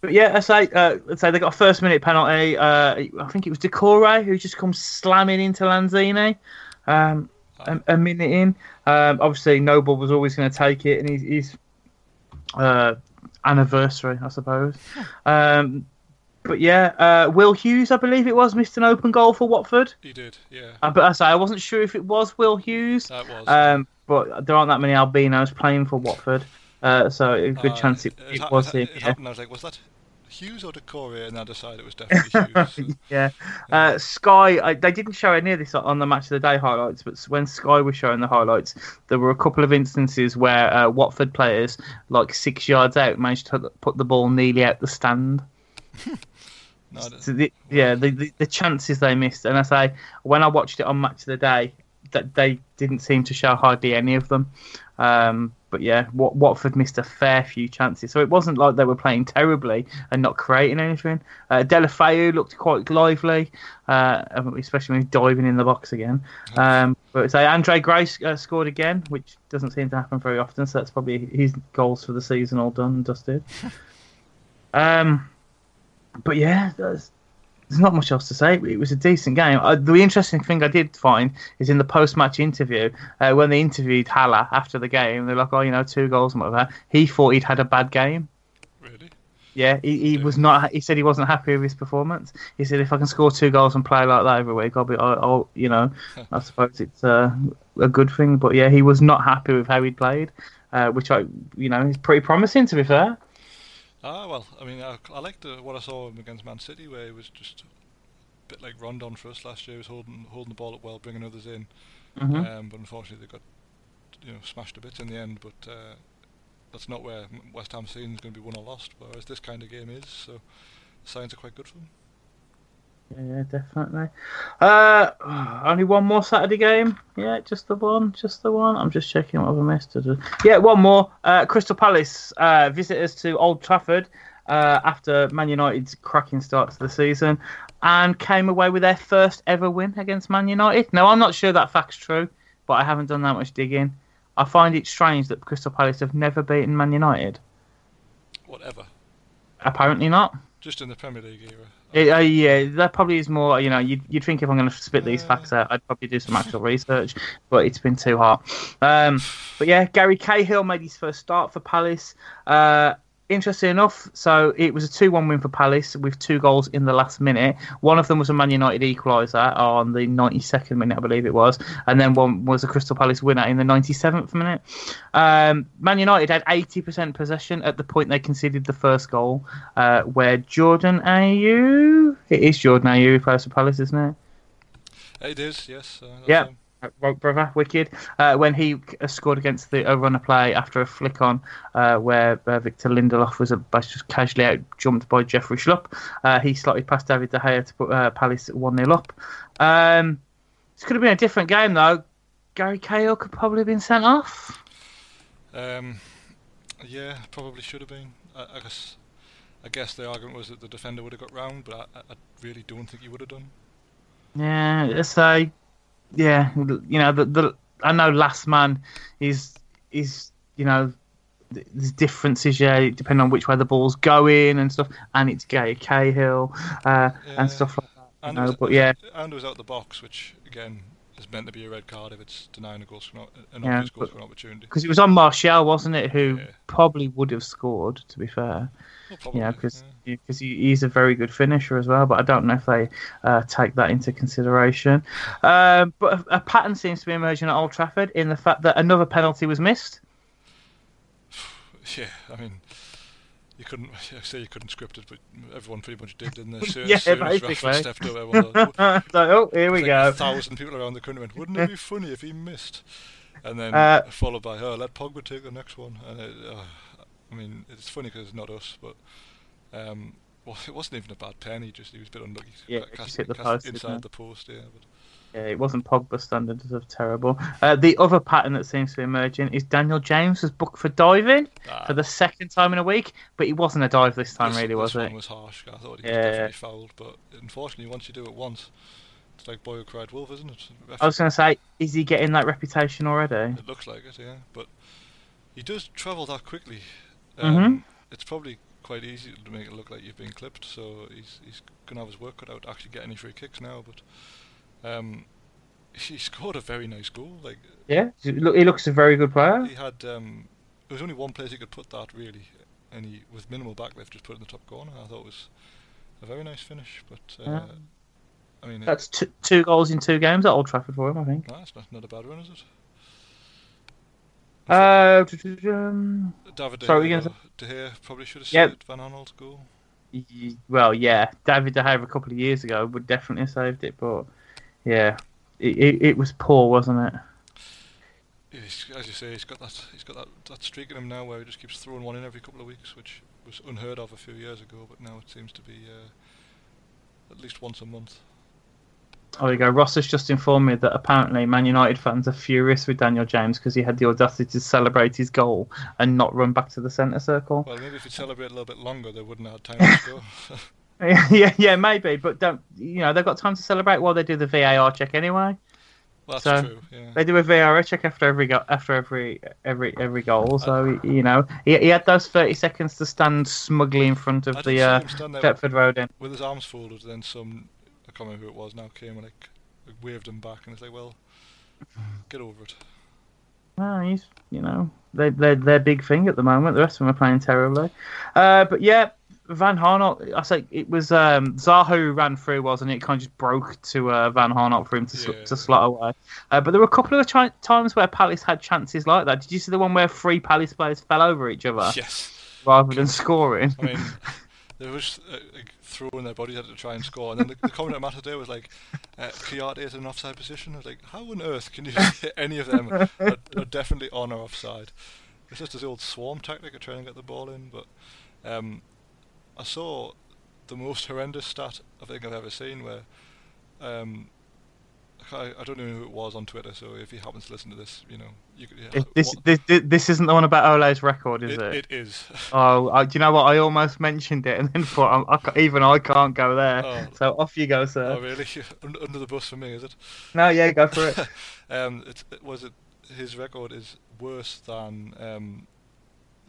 but yeah, I say, uh, I say they got a first minute penalty. Uh, I think it was Doucouré who just comes slamming into Lanzini. Um, a, a minute in, um, obviously Noble was always going to take it, and he's, he's uh, anniversary, I suppose. Um, but yeah, uh, Will Hughes, I believe it was, missed an open goal for Watford. He did, yeah. Uh, but I say I wasn't sure if it was Will Hughes. That was. Um, but there aren't that many albinos playing for Watford, uh, so a good uh, chance it, it ha- was it, him. it yeah. happened, I was like, was that Hughes or Doucouré? And I decided it was definitely Hughes. Yeah, uh, Sky. I, they didn't show any of this on the match of the day highlights, but when Sky was showing the highlights, there were a couple of instances where uh, Watford players, like six yards out, managed to put the ball nearly out the stand. No, So the, yeah, the, the the chances they missed, and I say when I watched it on Match of the Day, that they didn't seem to show hardly any of them. Um, but yeah, Wat- Watford missed a fair few chances, so it wasn't like they were playing terribly and not creating anything. Uh, Deulofeu looked quite lively, uh, especially when he's diving in the box again. Um, but say Andre Gray uh, scored again, which doesn't seem to happen very often, so that's probably his goals for the season all done and dusted. Um, but yeah, there's, not much else to say. It was a decent game. Uh, the interesting thing I did find is in the post-match interview uh, when they interviewed Haller after the game. They're like, "Oh, you know, two goals and whatever." He thought he'd had a bad game. really? Yeah, he, he was not. He said he wasn't happy with his performance. He said, "If I can score two goals and play like that every week, I'll be, I'll, I'll you know, I suppose it's uh, a good thing." But yeah, he was not happy with how he'd played, uh, which I, you know, is pretty promising to be fair. Ah, well, I mean, I, I liked uh, what I saw him against Man City, where he was just a bit like Rondon for us last year. He was holding holding the ball up well, bringing others in. Mhm. Um, but unfortunately, they got you know smashed a bit in the end. But uh, that's not where West Ham season is going to be won or lost. Whereas this kind of game is, so signs are quite good for them. Yeah, definitely. Uh, only one more Saturday game. Yeah, just the one, just the one. I'm just checking what I've missed. Yeah, one more. Uh, Crystal Palace uh, visitors to Old Trafford uh, after Man United's cracking start to the season, and came away with their first ever win against Man United. Now, I'm not sure that fact's true, but I haven't done that much digging. I find it strange that Crystal Palace have never beaten Man United. Whatever. Apparently not. Just in the Premier League era. It, uh, yeah, that probably is more. You know, you'd, you'd think if I'm going to spit these facts out, I'd probably do some actual research, but it's been too hot. Um, but yeah, Gary Cahill made his first start for Palace. Uh, interesting enough, so it was a 2 1 win for Palace with two goals in the last minute. One of them was a Man United equaliser on the 92nd minute, I believe it was, and then one was a Crystal Palace winner in the 97th minute. Um, Man United had 80% possession at the point they conceded the first goal, uh, where Jordan Ayew, it is Jordan Ayew who plays for Palace, isn't it? It is, yes. Uh, Yeah. him. Brother, wicked. Uh, when he scored against the uh, runner play after a flick on, uh, where uh, Victor Lindelof was uh, just casually out jumped by Jeffrey Schlupp, uh, he slotted past David De Gea to put uh, Palace one 0 up. Um, this could have been a different game though. Gary Cahill could probably have been sent off. Um, yeah, probably should have been. I, I guess. I guess the argument was that the defender would have got round, but I, I- I really don't think he would have done. Yeah, so yeah, you know the the I know last man is is you know th- there's differences yeah depending on which way the ball's going and stuff, and it's Gay Cahill uh, Yeah. and stuff like that. You And know, was, but yeah, and it was out the box, which again is meant to be a red card if it's denying a goal scoring, an Yeah, obvious goal scoring opportunity. because it was on Martial, wasn't it? Who Yeah. probably would have scored, to be fair. Well, probably, Yeah, because yeah. because he, he's a very good finisher as well. But I don't know if they uh, take that into consideration. Um, but a, a pattern seems to be emerging at Old Trafford in the fact that another penalty was missed. Yeah, I mean, you couldn't I say you couldn't script it, but everyone pretty much did, didn't they? Soon, Yeah, soon basically. stepped up, everyone thought, oh, here we like go. A thousand people around the country went, "Wouldn't it be funny if he missed?" And then Uh, followed by, "Oh, let Pogba take the next one." And it, uh, I mean, it's funny because it's not us, but um, well, it wasn't even a bad pen. He just he was a bit unlucky. Yeah, cast- hit the cast post, inside the post. Yeah, but Yeah, it wasn't Pogba standards of terrible. Uh, the other pattern that seems to be emerging is Daniel James was booked for diving ah, for the second time in a week, but he wasn't a dive this time, this, really, was this it? was harsh. I thought he Yeah. was definitely fouled, but unfortunately, once you do it once, it's like boy who cried wolf, isn't it? I was going to say, is he getting that reputation already? It looks like it, yeah. But he does travel that quickly. Mhm. Um, It's probably quite easy to make it look like you've been clipped. So he's he's gonna have his work cut out to actually get any free kicks now. But um, he scored a very nice goal. Like Yeah, he looks a very good player. he had um, there was only one place he could put that really, and he with minimal backlift just put it in the top corner. I thought it was a very nice finish. But uh, Yeah. I mean, That's two, two goals in two games at Old Trafford for him, I think. it, nah, it's not, not a bad run, is it? Uh, um, David De sorry, we're De Gea probably should have Yep. saved Van Aanholt's goal. well, yeah, David De Gea a couple of years ago would definitely have saved it, but yeah, it, it, it was poor, wasn't it? He's, as you say, he's got that he's got that, that streak in him now where he just keeps throwing one in every couple of weeks, which was unheard of a few years ago, but now it seems to be uh, at least once a month. Oh, there you go. Ross has just informed me that apparently Man United fans are furious with Daniel James because he had the audacity to celebrate his goal and not run back to the centre circle. Well, maybe if he'd celebrate a little bit longer, they wouldn't have had time to score. yeah, yeah, maybe, but don't you know they've got time to celebrate while they do the VAR check anyway. well, that's So, true. Yeah. They do a VAR check after every go- after every every every goal. So you know he, he had those thirty seconds to stand smugly in front of the uh, him stand there Deptford Road end. with his arms folded, then some I can't remember who it was now came and like, waved him back, and it's like, well, get over it. No, he's you know they they their big thing at the moment. The rest of them are playing terribly. Uh, but yeah, Van Aanholt. I say it was um, Zaha who ran through, wasn't it? It kind of just broke to uh, Van Aanholt for him to sl- Yeah. to slot away. Uh, but there were a couple of chi- times where Palace had chances like that. Did you see the one where three Palace players fell over each other Yes. rather than scoring? I mean, they were just uh, throwing their bodies at it to try and score, and then the, the comment at Matter Day was like, uh, is in an offside position. I was like, how on earth can you hit any of them are, are definitely on or offside? It's just this old swarm tactic of trying to get the ball in. But um, I saw the most horrendous stat I think I've ever seen where. Um, I, I don't know who it was on Twitter, so if he happens to listen to this, you know, you could. Yeah, this, this this this isn't the one about Ole's record, is it, it? it is. Oh, I, do you know what? I almost mentioned it and then thought I, even I can't go there. Oh. So off you go, sir. oh, really? under, under the bus for me, is it? No, yeah, go for it. um, it, it was it his record is worse than um,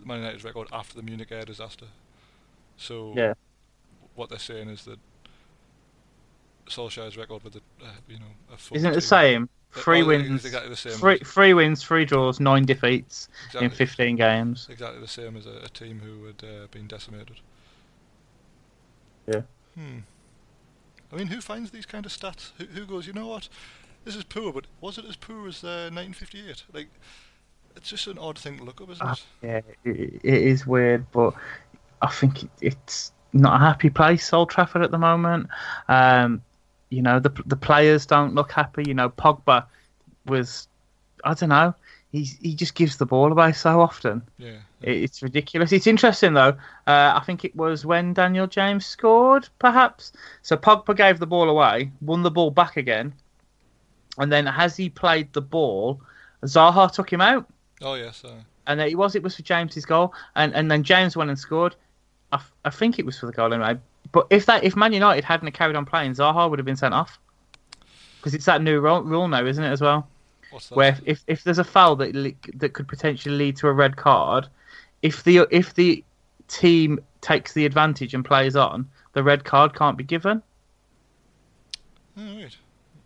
Man United's record after the Munich air disaster. So Yeah. what they're saying is that Solskjaer's record with the uh, you know a Isn't it the same? Three wins, exactly the same. three, three wins, three draws, nine defeats in 15 games. exactly the same as a, a team who had uh, been decimated. Yeah. Hmm. I mean, who finds these kind of stats? Who, who goes, you know what? This is poor, but was it as poor as uh, 1958? Like, it's just an odd thing to look up, isn't Ah, it? Yeah, it, it is weird, but I think it, it's not a happy place, Old Trafford, at the moment. Um, you know, the the players don't look happy. You know, Pogba was, I don't know, he's, he just gives the ball away so often. Yeah. It- It's ridiculous. It's interesting though. Uh, I think it was when Daniel James scored, perhaps. So Pogba gave the ball away, won the ball back again, and then as he played the ball, Zaha took him out, Oh yes. Uh, and it was it was for James's goal, and and then James went and scored. I, I think it was for the goal anyway. But if that if Man United hadn't carried on playing, Zaha would have been sent off because it's that new rule, rule now, isn't it as well? What's that? where if, if there's a foul that that could potentially lead to a red card, if the if the team takes the advantage and plays on, the red card can't be given. Hmm, oh, right.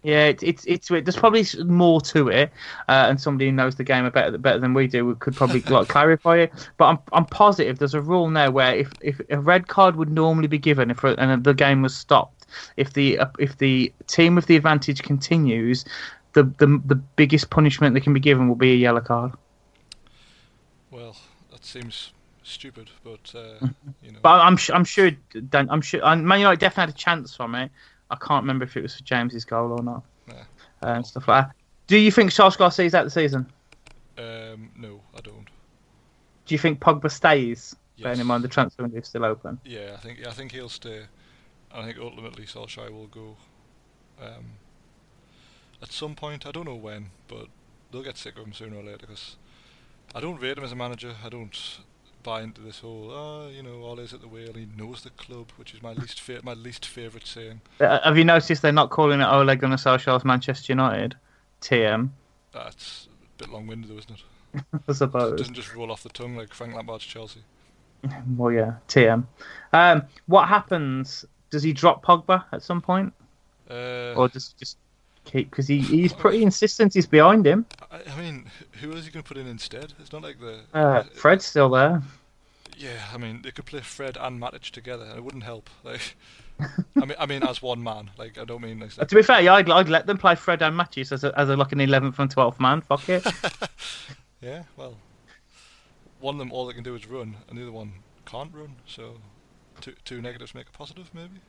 Yeah, it's it's it's there's probably more to it, uh, and somebody who knows the game better better than we do could probably like clarify it. But I'm I'm positive there's a rule now where if, if a red card would normally be given if and the game was stopped, if the uh, if the team with the advantage continues, the the the biggest punishment that can be given will be a yellow card. Well, that seems stupid, but uh, you know. But I'm su- I'm sure Dan- I'm sure and Man United definitely had a chance from it. I can't remember if it was for James's goal or not, uh, and stuff like that. Do you think Solskjaer sees out the season? Um, no, I don't. Do you think Pogba stays? Yes. Bearing in mind the transfer window is still open. Yeah, I think yeah, I think he'll stay. I think ultimately Solskjaer will go. Um, at some point, I don't know when, but they'll get sick of him sooner or later. Because I don't rate him as a manager. I don't buy into this whole, oh, you know, Ole's at the wheel. He knows the club, which is my least fa- my least favourite saying. Uh, have you noticed they're not calling it Ole Gunnar Solskjaer's Manchester United? TM, That's a bit long-winded, though, isn't it? I It suppose. doesn't just roll off the tongue like Frank Lampard's Chelsea. Well, yeah, TM. Um, what happens? Does he drop Pogba at some point, Uh, or just just keep? Because he, he's pretty insistent. He's behind him. I, I mean, who is he going to put in instead? It's not like the. Uh, Fred's still there. Yeah, I mean, they could play Fred and Matic together, and it wouldn't help. Like, I mean, I mean, as one man. Like, I don't mean like. Uh, to be fair, yeah, I'd, I'd let them play Fred and Matthews as a, as a like an eleventh and twelfth man. Fuck it. Yeah, well, one of them all they can do is run, and the other one can't run. So, two two negatives make a positive, maybe.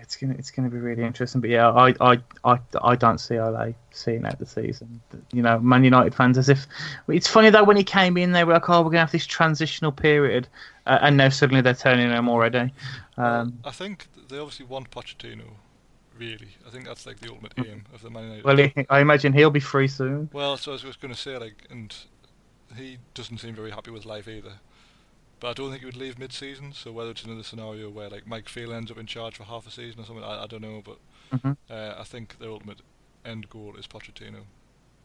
It's gonna it's gonna be really interesting. But yeah, I I I, I don't see Ole seeing out the season. You know, Man United fans as if it's funny though when he came in, they were like, oh, we're gonna have this transitional period, uh, and now suddenly they're turning him already. Um, I think they obviously want Pochettino. Really, I think that's like the ultimate aim of the Man United. well, he, I imagine he'll be free soon. Well, so I was going to say, like, and he doesn't seem very happy with life either. But I don't think he would leave mid-season. So whether it's another scenario where like Mike Phelan ends up in charge for half a season or something, I, I don't know. But Mhm. uh, I think their ultimate end goal is Pochettino.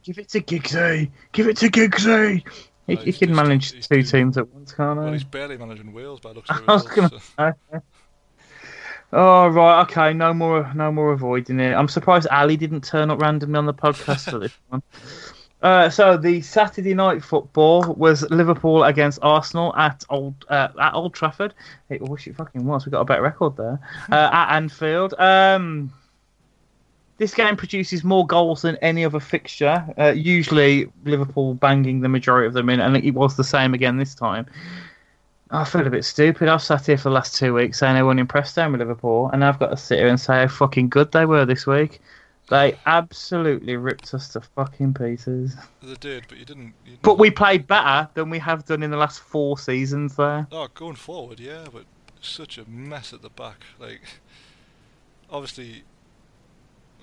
Give it to Giggsy. Give it to Giggsy. He, he can manage two doing- teams at once, can't Well, he? he's barely managing Wales by the looks of I was gonna so- say. Oh right, okay, no more, no more avoiding it. I'm surprised Ali didn't turn up randomly on the podcast for this one. Uh, so the Saturday night football was Liverpool against Arsenal at Old uh, at Old Trafford. I wish it fucking was. We got a better record there uh, at Anfield. Um, this game produces more goals than any other fixture. Uh, usually Liverpool banging the majority of them in, and it was the same again this time. I feel a bit stupid. I've sat here for the last two weeks saying I wasn't impressed down with Liverpool, and I've got to sit here and say how fucking good they were this week. They absolutely ripped us to fucking pieces. They did, but you didn't. You But we played better than we have done in the last four seasons there. Oh, going forward, yeah, but such a mess at the back. Like, obviously,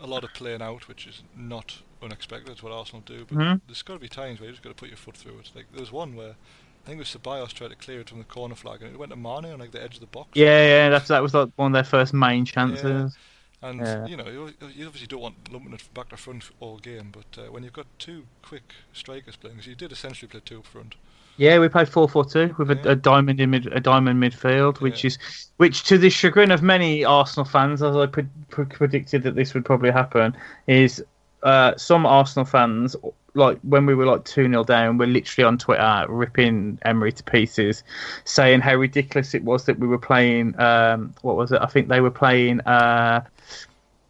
a lot of playing out, which is not unexpected. It's what Arsenal do. But Mhm. there's got to be times where you just got to put your foot through it. Like, there was one where I think it was Ceballos tried to clear it from the corner flag, and it went to Mane on like the edge of the box. Yeah, yeah, that's that was like one of their first main chances. And Yeah. you know, you, you obviously don't want lumping it back to front all game, but uh, when you've got two quick strikers playing, 'cause you did essentially play two up front. Yeah, we played four four two with a, Yeah. a diamond in mid, a diamond midfield, which Yeah. is which to the chagrin of many Arsenal fans, as I pre- pre- predicted that this would probably happen, is uh, some Arsenal fans like when we were like two 0 down, were literally on Twitter ripping Emery to pieces, saying how ridiculous it was that we were playing. Um, what was it? I think they were playing. Uh,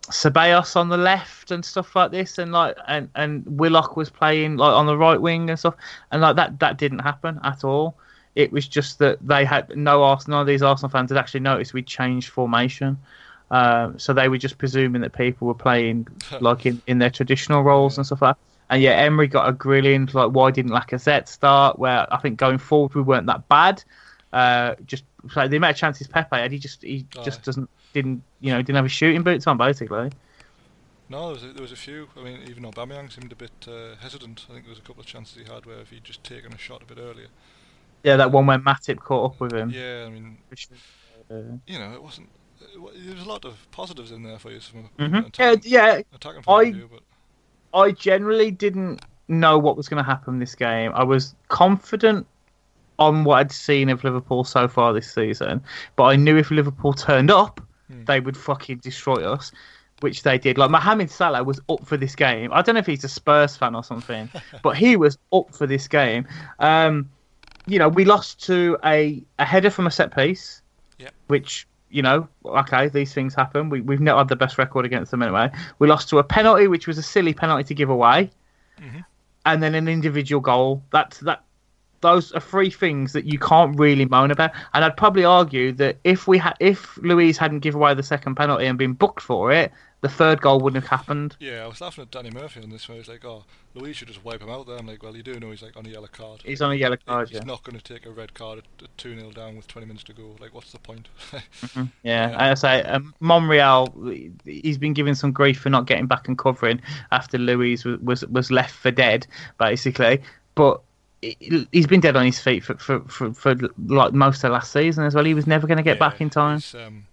Ceballos on the left and stuff like this, and like and and Willock was playing like on the right wing and stuff, and like that that didn't happen at all. It was just that they had no Arsenal. None of these Arsenal fans had actually noticed we changed formation, um, so they were just presuming that people were playing like in, in their traditional roles and stuff like. that. And yeah, Emery got a grilling like why didn't Lacazette start? Where I think going forward we weren't that bad. Uh, just like the amount of chances Pepe had, he just he just Aye. doesn't didn't you know didn't have his shooting boots on basically. No, there was, a, there was a few. I mean, even Aubameyang seemed a bit uh, hesitant. I think there was a couple of chances he had where if he'd just taken a shot a bit earlier. Yeah, that one where Matip caught up with him. Yeah, I mean, Uh, you know, it wasn't. It, wa- there was a lot of positives in there for you from mhm. an Yeah, attacking, yeah. attacking I- of view, but I generally didn't know what was going to happen this game. I was confident on what I'd seen of Liverpool so far this season, but I knew if Liverpool turned up, they would fucking destroy us, which they did. Like Mohamed Salah was up for this game. I don't know if he's a Spurs fan or something, but he was up for this game. Um, you know, we lost to a, a header from a set piece, Yep. which you know, okay, these things happen. We, we've not had the best record against them anyway. We lost to a penalty, which was a silly penalty to give away, mm-hmm. and then an individual goal. That's that. Those are three things that you can't really moan about. And I'd probably argue that if we had, if Luiz hadn't given away the second penalty and been booked for it, the third goal wouldn't have happened. Yeah, I was laughing at Danny Murphy on this one. He's like, "Oh, Luiz should just wipe him out there." I'm like, "Well, you do know he's like on a yellow card. He's on a yellow card, He's yeah. not going to take a red card at, two 0 down with 20 minutes to go. Like, what's the point?" Yeah, and I say um, Monreal. He's been given some grief for not getting back and covering after Luiz was was, was left for dead, basically. But he's been dead on his feet for for, for, for like most of last season as well. He was never going to get back in time. Um,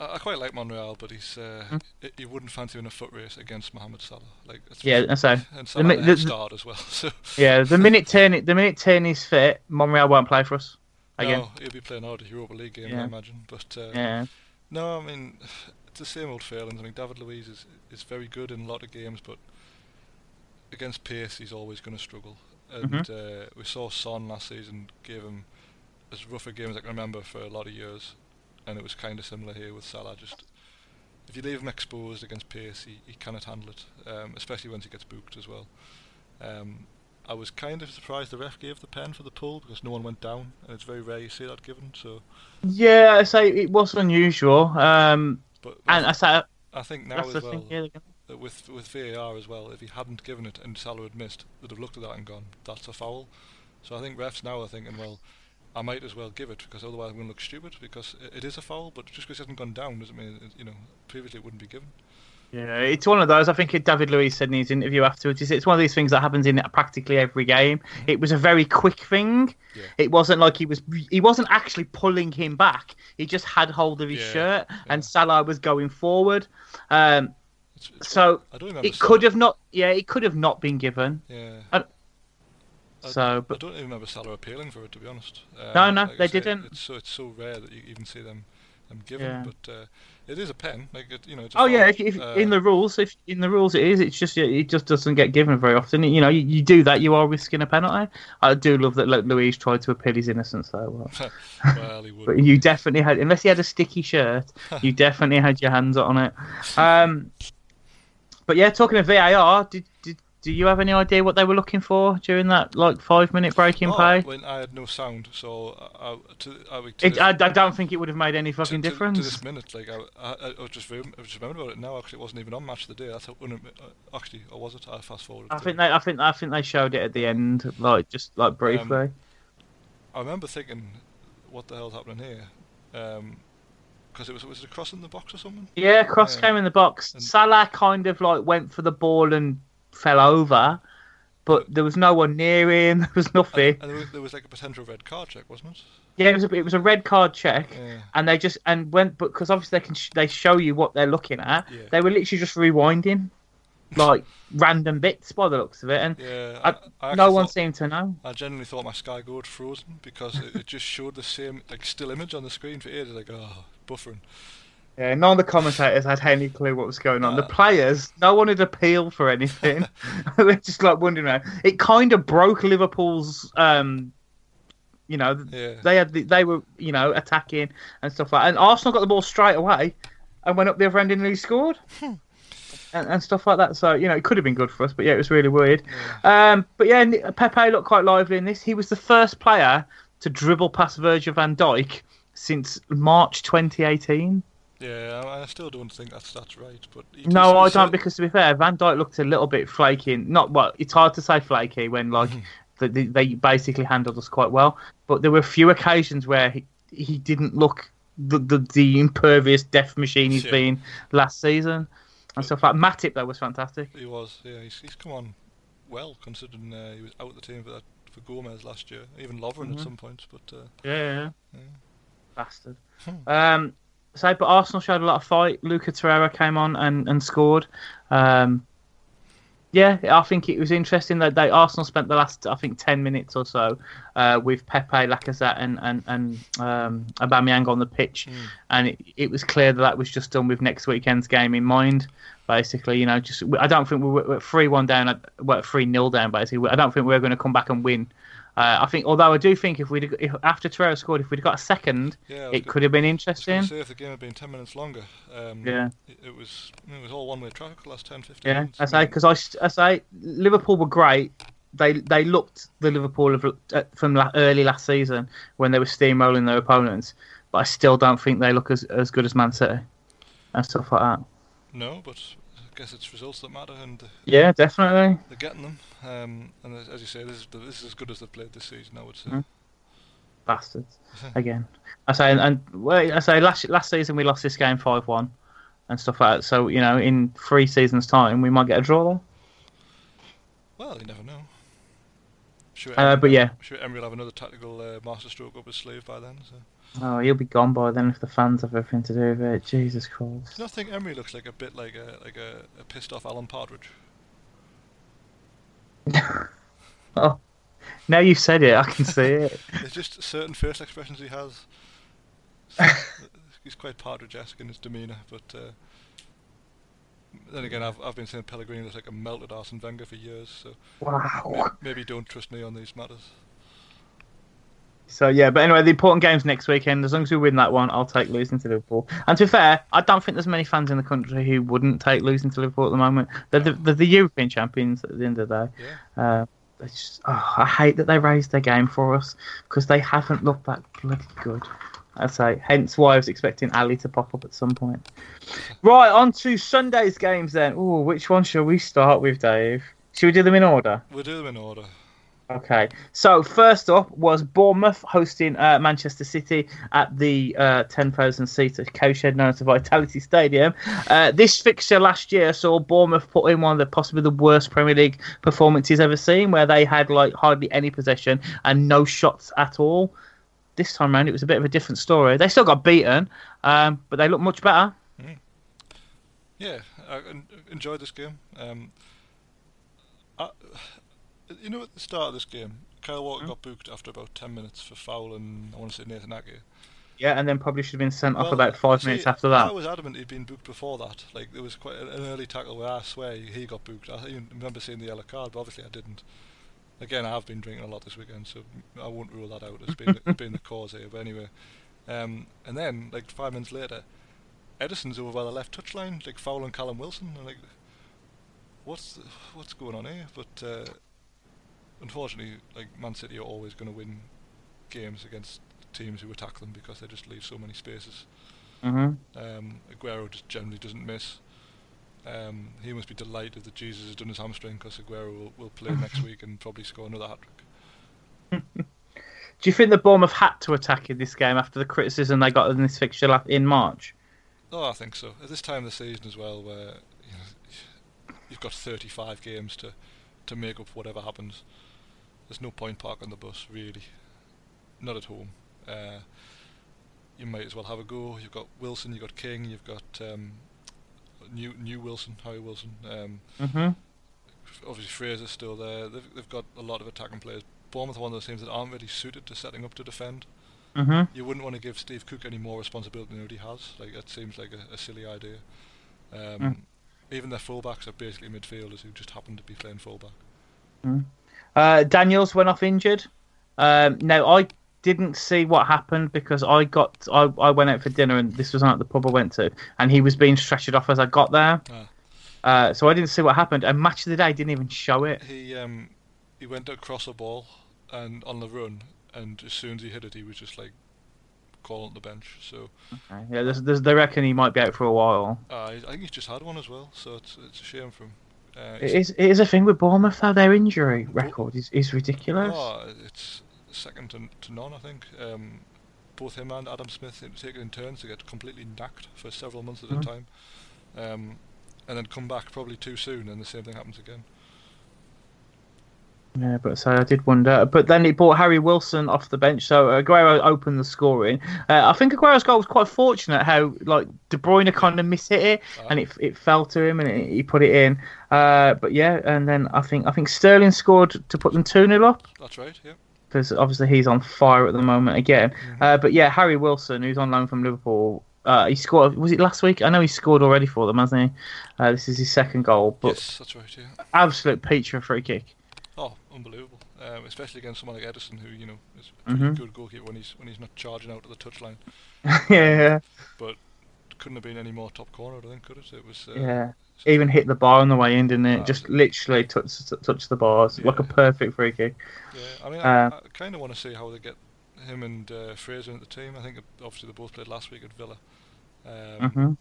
I, quite like Monreal, but he's uh, Hmm. he, he wouldn't fancy in a foot race against Mohamed Salah. Like, Yeah, so and the Salah the, the- as well. So yeah, the minute Tierney the minute Tierney's fit, Monreal won't play for us again. no, he'll be playing out a Europa League game, Yeah. I imagine. But uh, Yeah, no, I mean it's the same old failings. I mean David Luiz is is very good in a lot of games, but against pace he's always going to struggle. And Mm-hmm. uh, we saw Son last season gave him as rough a game as I can remember for a lot of years, and it was kind of similar here with Salah. Just if you leave him exposed against pace, he, he cannot handle it, um, especially once he gets booked as well. Um, I was kind of surprised the ref gave the pen for the pull because no one went down, and it's very rare you see that given. So, yeah. I say it was unusual. Um, but and I say I think now that's as the well thing. Yeah, they're gonna- that with with VAR as well, if he hadn't given it and Salah had missed, they'd have looked at that and gone, "That's a foul." So I think refs now are thinking, well, I might as well give it because otherwise I'm going to look stupid because it, it is a foul, but just because it hasn't gone down doesn't mean it, you know previously it wouldn't be given. Yeah, it's one of those. I think David Luiz said in his interview afterwards. It's one of these things that happens in practically every game. It was a very quick thing. Yeah. It wasn't like he was. He wasn't actually pulling him back. He just had hold of his Yeah, shirt, yeah. and Salah was going forward. Um, It's, it's, so I it could have not. Yeah, it could have not been given. Yeah. I- I- So, I but don't even remember Salah appealing for it to be honest. Um, No, no, like they say, didn't. It's so it's so rare that you even see them them given, Yeah. but uh, it is a pen. Like it, you know. Oh yeah, if, if Uh, in the rules, if in the rules it is, it's just it just doesn't get given very often. You know, you, you do that, you are risking a penalty. I do love that like, Luiz tried to appeal his innocence though. Well. well, he would. But you definitely had, unless he had a sticky shirt, you definitely had your hands on it. Um, but yeah, talking of VAR, did, did do you have any idea what they were looking for during that like five minute break in Oh, play? When I had no sound, so I, I, to, I, to It, this- I, I don't think it would have made any fucking to, difference. To this minute, like I, I, I was just I just remembered about it now. Actually, it wasn't even on match of the day. That's how un- uh, actually, or was it? I fast forwarded. I think they, I think, I think they showed it at the end, like just like briefly. I remember thinking, "What the hell's happening here?" Because it was was it a cross in the box or something? yeah, cross yeah. came in the box. And- Salah kind of like went for the ball and fell over, but there was no one near him. There was nothing. And, and there, was, there was like a potential red card check, wasn't it? Yeah, it was a, it was a red card check, Yeah. and they just and went because obviously they can sh- they show you what they're looking at. Yeah. They were literally just rewinding, like random bits by the looks of it, and Yeah. I- I no one thought- seemed to know. I genuinely thought my Sky Go had frozen because it, it just showed the same like still image on the screen for ages. Like, oh, buffering. Yeah, none of the commentators had any clue what was going on. The players, no one had appealed for anything. They're just like wondering. around. It kind of broke Liverpool's. Um, you know, Yeah. they had the, they were you know attacking and stuff like. That. And Arsenal got the ball straight away and went up the other end and nearly scored. And, and stuff like that. So you know, it could have been good for us, but yeah, it was really weird. Um, but yeah, Pepe looked quite lively in this. He was the first player to dribble past Virgil van Dijk since March 2018. Yeah, I, still don't think that's that's right. But No, I don't because to be fair, Van Dijk looked a little bit flaky. Not well, it's hard to say flaky when like the, the, they basically handled us quite well. But there were a few occasions where he, he didn't look the, the the impervious death machine he's Yeah. been last season and stuff like. Matip though was fantastic. He was, yeah. He's, he's come on well considering uh, he was out of the team for that for Gomez last year, even Lovren Mm-hmm. at some points. But uh, Yeah, Yeah. bastard. Hmm. Um, so, but Arsenal showed a lot of fight. Luca Torreira came on and, and scored. Um, Yeah, I think it was interesting that they Arsenal spent the last I think ten minutes or so uh, with Pepe, Lacazette, and and and um, Aubameyang on the pitch, Mm. and it, it was clear that that was just done with next weekend's game in mind. Basically, you know, just I don't think we were three one down, well three 0 down. Basically, I don't think we are going to come back and win. Uh, I think, although I do think if we if after Torreira scored, if we'd got a second, Yeah, it could have been I was gonna interesting. say if the game had been 10 minutes longer, um, Yeah. it, it was it was all one-way traffic the last 10, 15 Yeah, minutes. I say because I, I say Liverpool were great. They they looked the Liverpool of uh, from la- early last season when they were steamrolling their opponents, but I still don't think they look as as good as Man City and stuff like that. No, but guess it's results that matter, and Yeah, definitely. they're getting them. Um, and as- you say, this is, this is as good as they've played this season, I would say. Mm. Bastards again. I say and, and well, I say last last season we lost this game five one and stuff like that. So you know, in three seasons' time, we might get a draw there. Well, you never know. Sure, Uh, but yeah, sure Emery will have another tactical uh, masterstroke up his sleeve by then. So. Oh, he'll be gone by then if the fans have everything to do with it. Jesus Do Christ. you not think Emery looks like a bit like a like a, a pissed off Alan Partridge? Oh, now you've said it, I can see it. There's just certain face expressions he has. He's quite Partridge-esque in his demeanour, but uh, then again, I've I've been saying Pellegrini looks like a melted Arsene Wenger for years, so Wow. may- maybe don't trust me on these matters. So yeah, but anyway, the important games next weekend. As long as we win that one, I'll take losing to Liverpool. And to be fair, I don't think there's many fans in the country who wouldn't take losing to Liverpool at the moment. They're the, they're the European champions at the end of the day. Yeah. Uh, just, oh, I hate that they raised their game for us because they haven't looked that bloody good. I say, hence why I was expecting Ali to pop up at some point. Right, on to Sunday's games then. Oh, which one shall we start with, Dave? Should we do them in order? We'll do them in order. Okay, so first up was Bournemouth hosting uh, Manchester City at the uh, 10,000 seater cowshed known as the Vitality Stadium. Uh, this fixture last year saw Bournemouth put in one of the possibly the worst Premier League performances ever seen, where they had like hardly any possession and no shots at all. This time round, it was a bit of a different story. They still got beaten, um, but they looked much better. Yeah, I en- enjoyed this game. Um, you know, at the start of this game, Kyle Walker got booked after about 10 minutes for fouling, I want to say, Nathan Ake. Yeah, and then probably should have been sent off Well, about five see, minutes after that. I was adamant he'd been booked before that. Like there was quite an an early tackle where I swear he got booked. I even remember seeing the yellow card, but obviously I didn't. Again, I have been drinking a lot this weekend, so I won't rule that out as being the, being the cause here. But anyway, um, and then like five minutes later, Ederson's over by the left touchline, like fouling Callum Wilson. And like, what's what's going on here? But uh, unfortunately, like Man City are always going to win games against teams who attack them because they just leave so many spaces. hmm Um, Aguero just generally doesn't miss. Um, he must be delighted that Jesus has done his hamstring because Aguero will, will play next week and probably score another hat trick. Do you think the Bournemouth had to attack in this game after the criticism they got in this fixture in March? Oh, I think so. At this time of the season as well, where you know, you've got 35 games to, to make up whatever happens. There's no point parking the bus, really. Not at home. Uh, you might as well have a go. You've got Wilson, you've got King, you've got um, new new Wilson, Harry Wilson. Um, Mm-hmm. obviously Fraser's still there. They've, they've got a lot of attacking players. Bournemouth are one of those teams that aren't really suited to setting up to defend. Mm-hmm. You wouldn't want to give Steve Cook any more responsibility than he already has. Like that seems like a, a silly idea. Um, Mm. Even their fullbacks are basically midfielders who just happen to be playing fullback. Uh, Daniels went off injured. Um, now I didn't see what happened because I got I, I went out for dinner and this was on at the pub I went to and he was being stretchered off as I got there. Ah. Uh, so I didn't see what happened. And match of the day didn't even show it. He um, he went across a ball and on the run, and as soon as he hit it, he was just like calling the bench. So Yeah, there's, there's, they reckon he might be out for a while. uh, I I think he's just had one as well. So it's it's a shame for him. Uh, It is, it is a thing with Bournemouth though. Their injury record is, is ridiculous. Oh, it's second to, to none, I think. Um, both him and Adam Smith taken in turns to get completely knacked for several months at Mhm. a time, um, and then come back probably too soon, and the same thing happens again. Yeah, but so I did wonder. But then he brought Harry Wilson off the bench, so Aguero opened the scoring. Uh, I think Aguero's goal was quite fortunate. How like De Bruyne kind of mishit it, and it it fell to him, and it, he put it in. Uh, but yeah, and then I think I think Sterling scored to put them two 0 up That's right. Yeah. because obviously he's on fire at the moment again. Mm-hmm. Uh, but yeah, Harry Wilson, who's on loan from Liverpool, uh, he scored. Was it last week? I know he scored already for them, hasn't he? Uh, this is his second goal, but yes, that's right. Yeah. absolute peach of a free kick. Unbelievable. Um, especially against someone like Ederson, who you know is a pretty Mhm. good goalkeeper when he's when he's not charging out to the touchline. yeah, But couldn't have been any more top corner, I think, could it? It was. Uh, yeah. Even hit the bar on the way in, didn't it? Just literally touch touch the bars like a perfect free kick. Yeah, I mean, Uh, I, I kind of want to see how they get him and uh, Fraser into the team. I think obviously they both played last week at Villa. Um, hmm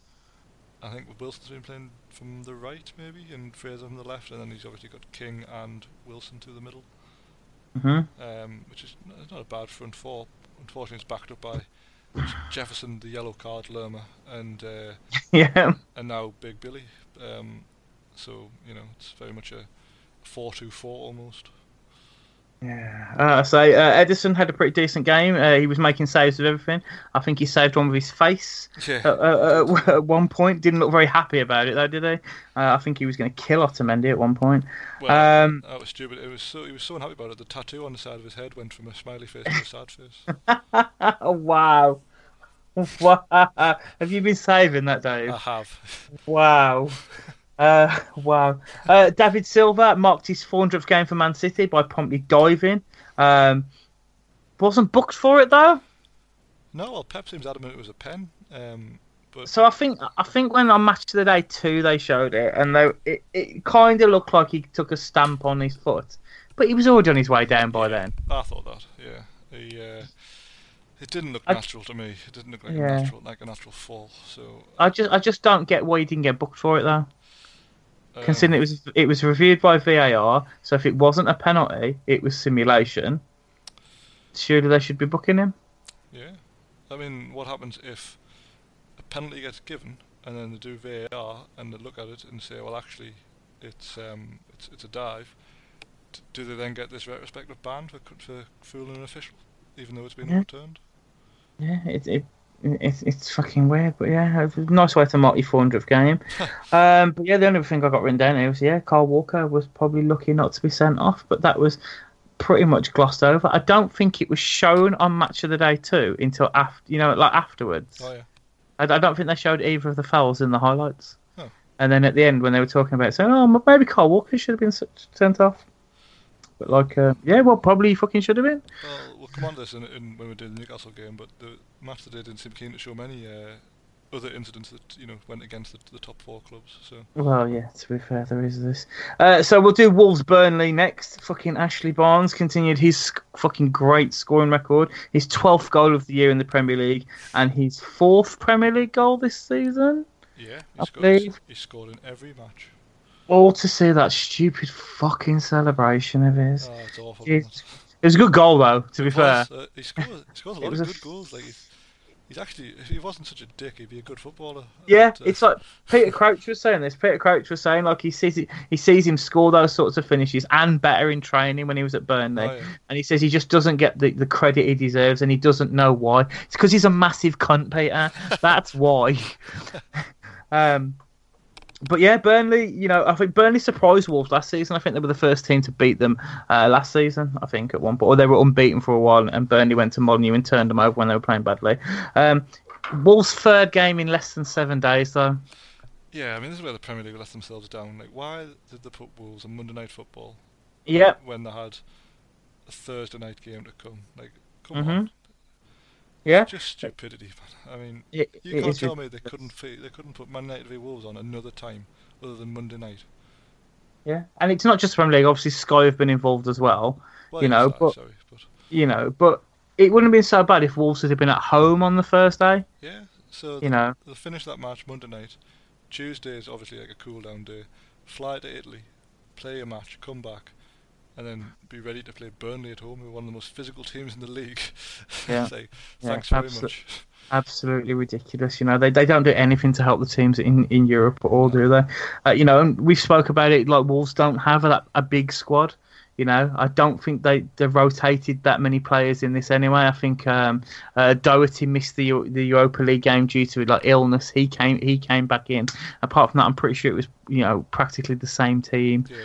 I think Wilson's been playing from the right, maybe, and Fraser from the left, and then he's obviously got King and Wilson to the middle, hmm um, which is not a bad front four. Unfortunately, it's backed up by Jefferson, the yellow card, Lerma, and uh, Yeah. and now Big Billy. Um, so you know, it's very much a four-two-four almost. Yeah. Uh, so uh, Ederson had a pretty decent game. Uh, he was making saves with everything. I think he saved one with his face Yeah. uh, at one point. Didn't look very happy about it though, did he? Uh, I think he was going to kill Otamendi at one point. Well, Um, that was stupid. It was so he was so unhappy about it. The tattoo on the side of his head went from a smiley face to a sad face. wow. Wow. Have you been saving that, Dave? I have. Wow. Uh, wow. Uh, David Silva marked his 400th game for Man City by promptly diving. Um, wasn't booked for it though. No, well, Pep seems adamant it was a pen. Um, but So I think I think when on Match of the Day two they showed it, and they, it it kind of looked like he took a stamp on his foot, but he was already on his way down by then. I thought that. Yeah. He, uh, it didn't look I- natural to me. It didn't look like Yeah. a natural, like a natural fall. So, I just I just don't get why he didn't get booked for it though. Um, Considering it was it was reviewed by VAR, so if it wasn't a penalty, it was simulation. Surely they should be booking him. yeah. I mean, what happens if a penalty gets given and then they do VAR and they look at it and say, well, actually, it's um, it's it's a dive. Do they then get this retrospective ban for for fooling an official, even though it's been Yeah. overturned? Yeah, it, it, it's it's fucking weird, but yeah, nice way to mark your 400th game. um, but yeah, the only thing I got written down here was yeah, Kyle Walker was probably lucky not to be sent off, but that was pretty much glossed over. I don't think it was shown on Match of the Day too until after, you know, like afterwards. Oh yeah. I, I don't think they showed either of the fouls in the highlights. Oh. And then at the end, when they were talking about saying, "Oh, maybe Kyle Walker should have been sent off," but like, uh, yeah, well, probably he fucking should have been. We'll come on to this in, in, when we do the Newcastle game, but the match today didn't seem keen to show many uh, other incidents that you know went against the, the top four clubs. So Well, yeah, to be fair, there is this. Uh, so we'll do Wolves Burnley next. Fucking Ashley Barnes continued his fucking great scoring record. His 12th goal of the year in the Premier League and his fourth Premier League goal this season. yeah, he scored, he scored in every match. All to see that stupid fucking celebration of his. Oh, it's awful. Jeez. it? It was a good goal, though, to be fair. Uh, he scores, he scores a lot of good f- goals. Like he's, he's actually, if he wasn't such a dick, he'd be a good footballer. Yeah, And, uh, it's like Peter Crouch was saying this. Peter Crouch was saying like he sees it, he sees him score those sorts of finishes and better in training when he was at Burnley. Oh, yeah. and he says he just doesn't get the, the credit he deserves and he doesn't know why. It's because he's a massive cunt, Peter. That's why. um, but yeah, Burnley, you know, I think Burnley surprised Wolves last season. I think they were the first team to beat them uh, last season, I think, at one point. Or they were unbeaten for a while and Burnley went to Molineux and turned them over when they were playing badly. Um, Wolves' third game in less than seven days, though. yeah, I mean, this is where the Premier League let themselves down. Like, why did they put Wolves on Monday Night Football Yeah. when they had a Thursday night game to come? Like, come mm-hmm. on, Yeah. just stupidity, man. I mean, It- you can't tell me they couldn't fi- they couldn't put Man United v Wolves on another time other than Monday night. Yeah. And it's not just Premier League. Obviously, Sky have been involved as well. Well, You know, sorry, but- sorry, but You know, but it wouldn't have been so bad if Wolves had been at home on the first day. yeah. So You know. they'll finish that match Monday night. Tuesday is obviously like a cool down day. Fly to Italy, play a match, come back, and then be ready to play Burnley at home, who are one of the most physical teams in the league. Yeah. Say, Yeah, very absolute- much. absolutely ridiculous. You know, they they don't do anything to help the teams in, in Europe at all, do they? Uh, you know, and we've spoke about it. Like Wolves don't have a, a big squad. You know, I don't think they they rotated that many players in this anyway. I think um, uh, Doherty missed the the Europa League game due to like illness. He came he came back in. Apart from that, I'm pretty sure it was you know practically the same team. Yeah.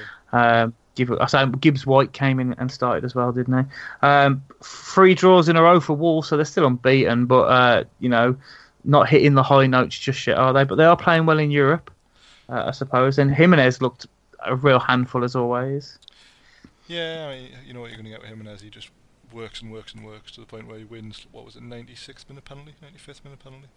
Um, Give, so Gibbs White came in and started as well, didn't they? Um, three draws in a row for Wolves, so they're still unbeaten, but uh, you know, not hitting the high notes just yet, are they? But they are playing well in Europe, uh, I suppose. And Jimenez looked a real handful as always. Yeah, I mean, you know what you're going to get with Jimenez. He just works and works and works to the point where he wins. What was it, 96th minute penalty, 95th minute penalty?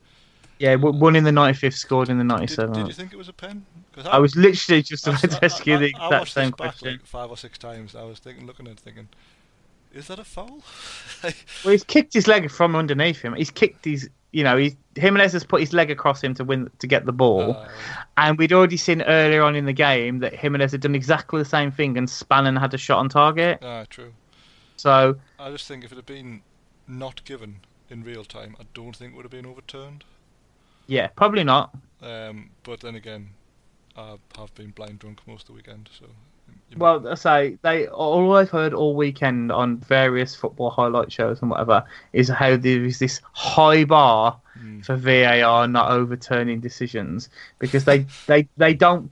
Yeah, one in the 95th, scored in the 97th. did you think it was a pen? 'Cause I was literally just I- about to ask you the I, I exact watched same question. like five or six times. I was thinking, looking at it, thinking, is that a foul? Well, he's kicked his leg from underneath him. He's kicked his, you know, he's Jimenez has put his leg across him to win to get the ball. uh, And we'd already seen earlier on in the game that Jimenez had done exactly the same thing, and Spannon had a shot on target. ah, true. So I just think if it had been not given in real time, I don't think it would have been overturned. Yeah, probably not. Um, but then again, I have been blind drunk most of the weekend, so. Well, I say they all I've heard all weekend on various football highlight shows and whatever is how there is this high bar Mm. for VAR not overturning decisions because they they they don't.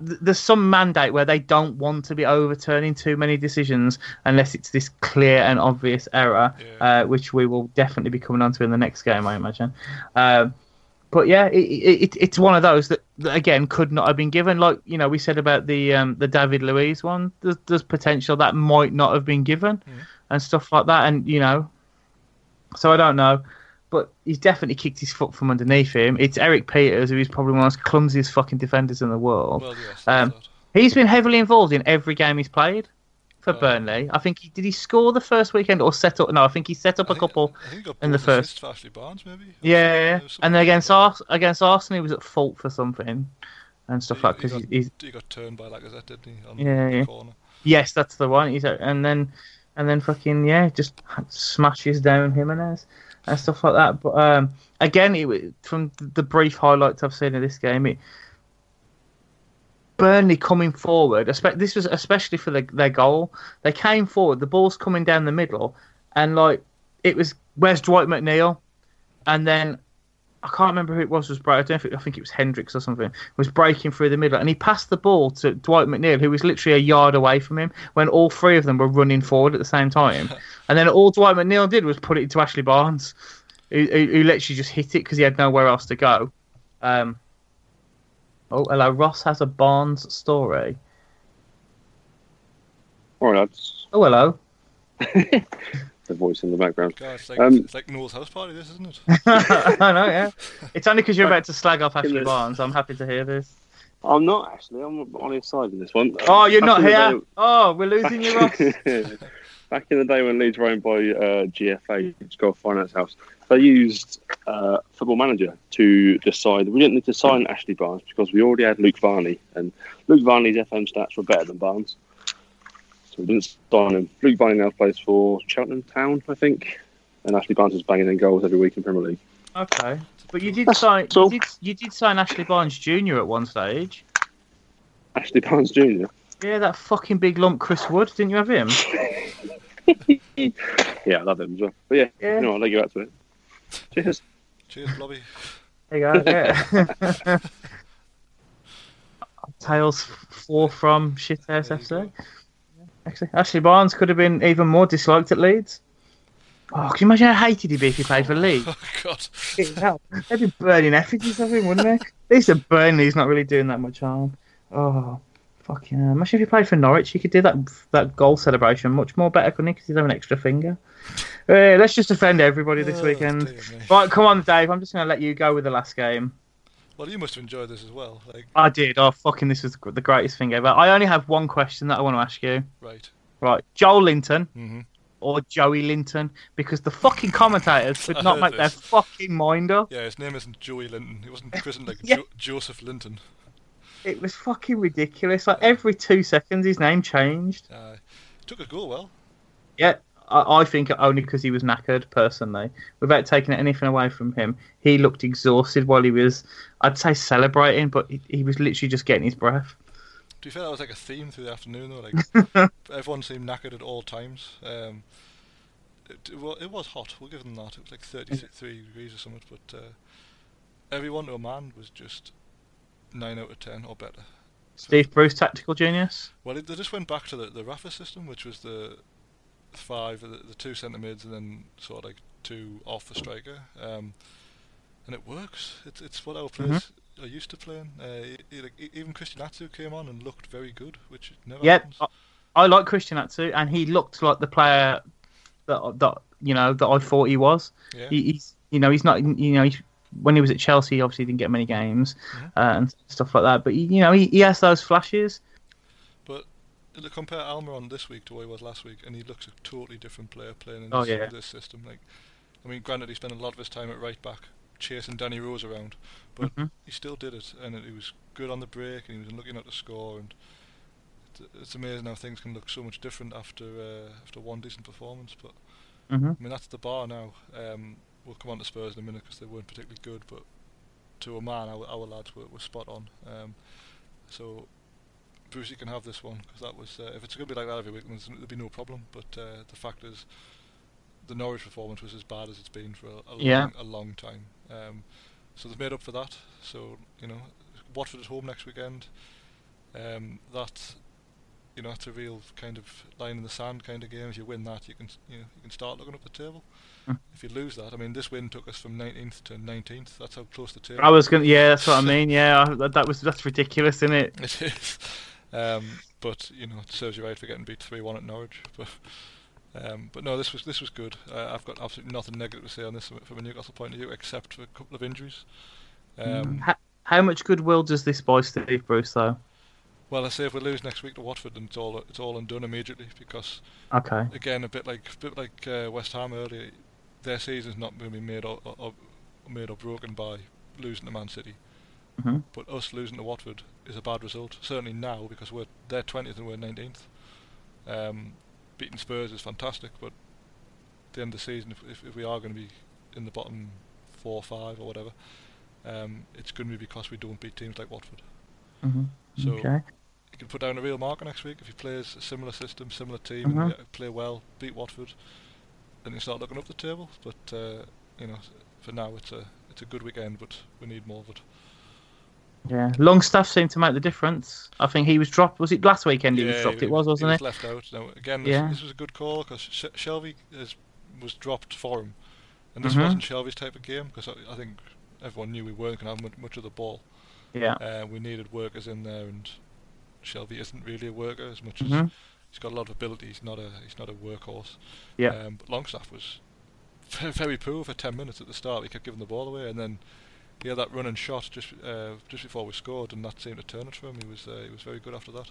There's some mandate where they don't want to be overturning too many decisions unless it's this clear and obvious error, Yeah. uh, which we will definitely be coming on to in the next game, I imagine. Um, but yeah, it, it, it's one of those that, that again could not have been given. Like you know, we said about the um, the David Luiz one. There's, there's potential that might not have been given, and stuff like that. And you know, so I don't know, but he's definitely kicked his foot from underneath him. It's Erik Pieters, who's probably one of the most clumsiest fucking defenders in the world. Well, yes. Um. He's been heavily involved in every game he's played for Oh. Burnley. I think he did he score the first weekend or set up? No, I think he set up I a think- couple. In the first. Ashley Barnes, maybe. Yeah, something and then against. Ars- against Arsenal, he was at fault for something and stuff He- like he because he's He got turned by Lacazette, didn't he? On Yeah, the yeah. corner. yes, that's the one. He's and then and then fucking yeah, just smashes down Jimenez and stuff like that. But um, again, it, from the brief highlights I've seen of this game, it Burnley coming forward. This was especially for the, their goal. They came forward. The ball's coming down the middle, and like it was where's Dwight McNeil, and then I can't remember who it was. Was break- I don't think, I think it was Hendricks or something. Was breaking through the middle, and he passed the ball to Dwight McNeil, who was literally a yard away from him. When all three of them were running forward at the same time, and then all Dwight McNeil did was put it to Ashley Barnes, who, who, who literally just hit it because he had nowhere else to go. Um, oh, hello. Ross has a Barnes story. All right, lads. Oh, hello. The voice in the background. God, it's like, Um, it's like Noel's house party, this, isn't it? I know, yeah. It's only because you're about to slag off Ashley Barnes. I'm happy to hear this. I'm not actually. I'm on his side in this one. Oh, you're Back not here. day- Oh, we're losing you, Ross. Back in the day when Leeds were owned by uh, GFH, Gulf Finance House, they used uh, Football Manager to decide. We didn't need to sign Ashley Barnes because we already had Luke Varney, and Luke Varney's FM stats were better than Barnes. So we didn't sign him. Luke Varney now plays for Cheltenham Town, I think, and Ashley Barnes is banging in goals every week in Premier League. Okay, but you did That's sign. You did, you did sign Ashley Barnes Jr. at one stage. Ashley Barnes Jr. Yeah, that fucking big lump, Chris Wood. Didn't you have him? Yeah, I love him as well. But yeah, Yeah. you know, I'll let you out to it. Cheers. Cheers, Blobby. There you go. Yeah. Tales four from Shithouse There you FC. Actually, Ashley Barnes could have been even more disliked at Leeds. Oh, can you imagine how hated he'd be if he played for Leeds? Oh, God. Hell, They'd be burning effigies of him, wouldn't they? At least at Burnley, he's not really doing that much harm. Oh, fucking hell. Imagine if he played for Norwich, he could do that that goal celebration much more better, couldn't he? Because he'd have an extra finger. Uh, let's just offend everybody this Oh, weekend. Right, come on, Dave. I'm just going to let you go with the last game. Well, you must have enjoyed this as well. Like, I did. Oh, fucking, this was the greatest thing ever. I only have one question that I want to ask you. right. Right, Joelinton hmm or Joey Linton? Because the fucking commentators could not make their fucking mind up. Yeah, his name isn't Joey Linton. He wasn't christened like Yeah. jo- Joseph Linton. It was fucking ridiculous. Like every two seconds, his name changed. Uh, took a goal well. Yeah, I, I think only because he was knackered. Personally, without taking anything away from him, he looked exhausted while he was, I'd say, celebrating, but he, he was literally just getting his breath. to be fair, that was like a theme through the afternoon though. Like everyone seemed knackered at all times. Um, it, well, it was hot. We'll give them that. It was like 33 degrees or something, but uh, everyone to a man was just nine out of ten or better. Steve Bruce, tactical genius. Well, it, they just went back to the the Rafa system, which was the five, the, the two centre mids, and then sort of like two off the striker. Um, and it works. It's it's what our players are used to playing. Uh, e- like, e- even Christian Atsu came on and looked very good, which never Yep, happens. I, I like Christian Atsu, and he looked like the player that that you know that I thought he was. Yeah. He, he's you know he's not you know he's, when he was at Chelsea, he obviously didn't get many games Mhm. uh, and stuff like that. But he, you know he, he has those flashes. Compare Almiron this week to what he was last week, and he looks a totally different player playing in Oh, this, yeah. this system. Like, I mean, granted, he spent a lot of his time at right back, chasing Danny Rose around, but Mhm. he still did it, and he was good on the break, and he was looking at the score, and it's, it's amazing how things can look so much different after uh, after one decent performance. But hmm I mean, that's the bar now. Um, we'll come on to Spurs in a minute because they weren't particularly good, but to a man, our, our lads were, were spot on. Um, so Brucey can have this one because that was uh, if it's going to be like that every week, then there'll be no problem. But uh, the fact is, the Norwich performance was as bad as it's been for a, a, Yeah. long, a long time. Um, so they've made up for that. So you know, Watford at home next weekend. Um, that you know, that's a real kind of line in the sand kind of game. If you win that, you can you know you can start looking up the table. Mm. If you lose that, I mean, this win took us from 19th to 19th. That's how close the table. I was gonna yeah that's what I mean yeah that, that was that's ridiculous isn't it? It is. Um, but you know, it serves you right for getting beat three one at Norwich. But um, but no, this was this was good. Uh, I've got absolutely nothing negative to say on this from, a Newcastle point of view, except for a couple of injuries. Um, how, how much goodwill does this buy Steve Bruce though? well, I say if we lose next week to Watford, then it's all it's all undone immediately because Okay. again, a bit like a bit like uh, West Ham earlier, their season's not going to be made or, or, or made or broken by losing to Man City. Hmm But us losing to Watford is a bad result. Certainly now because we're they're twentieth and we're nineteenth. Um, beating Spurs is fantastic, but at the end of the season, if, if, if we are going to be in the bottom four or five or whatever, um, it's going to be because we don't beat teams like Watford. hmm So okay. you can put down a real marker next week if he plays a similar system, similar team, Mhm. and play well, beat Watford, then you start looking up the table. But uh, you know, for now it's a it's a good weekend, but we need more of it. Yeah, Longstaff seemed to make the difference. I think he was dropped. Was it last weekend he was dropped? he It was, wasn't he it? was left out. Now again, this, Yeah. this was a good call because Sh- Shelby is, was dropped for him, and this Mhm. wasn't Shelby's type of game because I, I think everyone knew we weren't going to have much, much of the ball. Yeah. Uh, we needed workers in there, and Shelby isn't really a worker as much as Mhm. he's got a lot of ability. He's not a he's not a workhorse. Yeah. Um, but Longstaff was very, very poor for ten minutes at the start. He kept giving the ball away, and then he had that running shot just uh, just before we scored, and that seemed to turn it for him. He was uh, he was very good after that.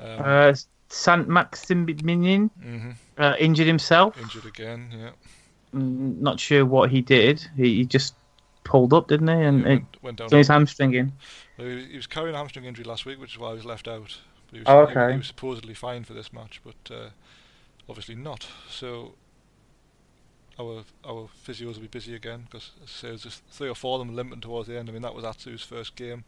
Um, Uh, Saint-Maximin hmm uh, injured himself. Injured again, yeah. Mm, Not sure what he did. He, he just pulled up, didn't he? And went, went down. so his hamstring in. Well, he, he was carrying a hamstring injury last week, which is why he was left out. But he was, Oh, he- he, was supposedly fine for this match, but uh, obviously not. So our our physios will be busy again because there's just three or four of them limping towards the end. I mean, that was Atsu's first game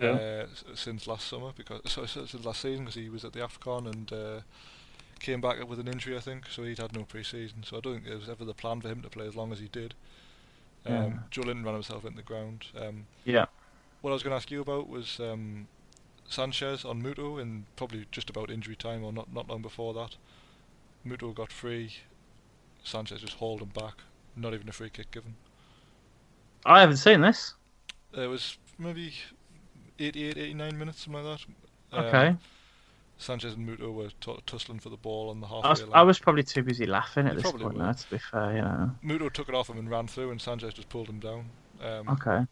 Yeah. uh, since last summer because so, so, since last season because he was at the Afcon and. Uh, Came back with an injury, I think, so he'd had no pre-season. So I don't think it was ever the plan for him to play as long as he did. Um, Yeah. Joelinton ran himself into the ground. Um, Yeah. what I was going to ask you about was um, Sanchez on Muto in probably just about injury time or not not long before that. Muto got free. Sanchez just hauled him back. Not even a free kick given. I haven't seen this. It was maybe 88, 89 minutes, something like that. Um, Okay. Sanchez and Muto were t- tussling for the ball on the halfway I was, line. I was probably too busy laughing at You this point now, to be fair, you know. Muto took it off him and ran through, and Sanchez just pulled him down. Um, Okay.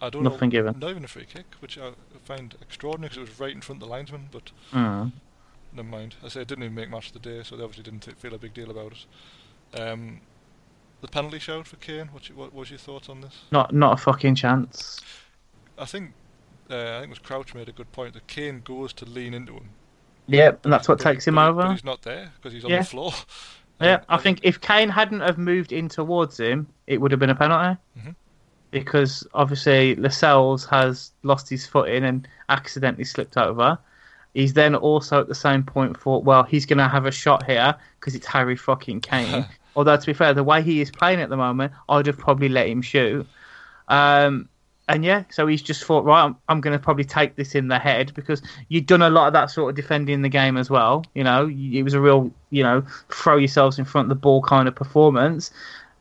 I don't Nothing know, given. Not even a free kick, which I find extraordinary because it was right in front of the linesman. But Mm. Never mind. I say it didn't even make match of the day, so they obviously didn't th- feel a big deal about it. Um, the penalty shout for Kane. What, you, what was your thoughts on this? Not not a fucking chance. I think uh, I think it was Crouch made a good point that Kane goes to lean into him. Yep, and that's what but he- takes him but he- over. But he's not there because he's on Yeah. the floor. Yeah, Um, I think if Kane hadn't have moved in towards him, it would have been a penalty. because obviously Lascelles has lost his footing and accidentally slipped over. He's then also at the same point thought, well, he's going to have a shot here because it's Harry fucking Kane. Although to be fair, the way he is playing at the moment, I'd have probably let him shoot. Um, and yeah, so he's just thought, right, I'm, I'm going to probably take this in the head because you've done a lot of that sort of defending the game as well. You know, it was a real, you know, throw yourselves in front of the ball kind of performance.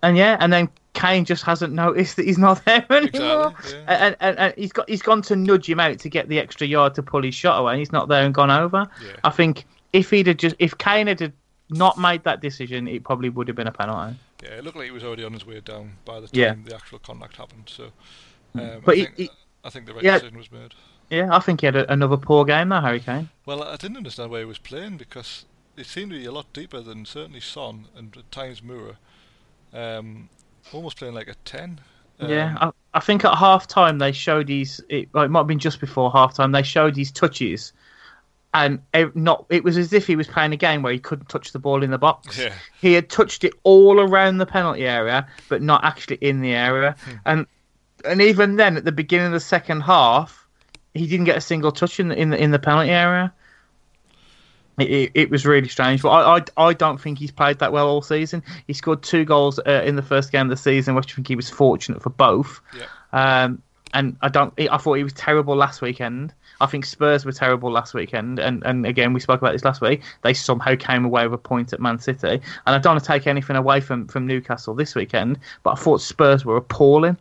And yeah, and then Kane just hasn't noticed that he's not there anymore, Exactly, yeah. and, and, and he's got he's gone to nudge him out to get the extra yard to pull his shot away. He's not there and gone over. Yeah. I think if he'd have just if Kane had not made that decision, it probably would have been a penalty. Yeah, it looked like he was already on his way down by the time Yeah. the actual contact happened. So, um, But I, he- think, he- I think the right yeah. decision was made. Yeah, I think he had a, another poor game though, Harry Kane. Well, I didn't understand why he was playing because it seemed to be a lot deeper than certainly Son and at times Moura. Um, almost playing like a ten. Um, yeah, I, I think at half time they showed his. It, well, it might have been just before half time. They showed his touches, and it, not. It was as if he was playing a game where he couldn't touch the ball in the box. Yeah. He had touched it all around the penalty area, but not actually in the area. And and even then, at the beginning of the second half, he didn't get a single touch in the in the, in the penalty area. It, it, was really strange, but I, I I don't think he's played that well all season. He scored two goals uh, in the first game of the season, which I think he was fortunate for both. Yeah. Um, and I don't. I thought he was terrible last weekend. I think Spurs were terrible last weekend, and, and again we spoke about this last week. They somehow came away with a point at Man City, and I don't want to take anything away from, from Newcastle this weekend, but I thought Spurs were appalling.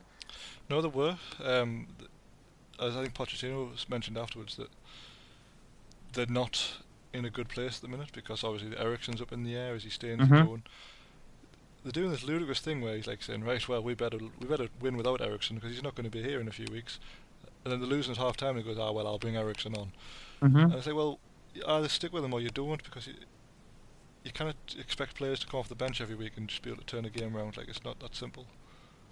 No, they were. Um, as I think Pochettino mentioned afterwards that they're not in a good place at the minute because obviously Eriksen's up in the air. Is he staying? Mhm. going? They're doing this ludicrous thing where he's like saying, "Right, well, we better we better win without Eriksen because he's not going to be here in a few weeks." And then they're losing at half time, and he goes, "Ah, well, I'll bring Eriksen on." hmm And I say, well, either stick with him or you don't because you, you cannot expect players to come off the bench every week and just be able to turn a game around. Like it's not that simple.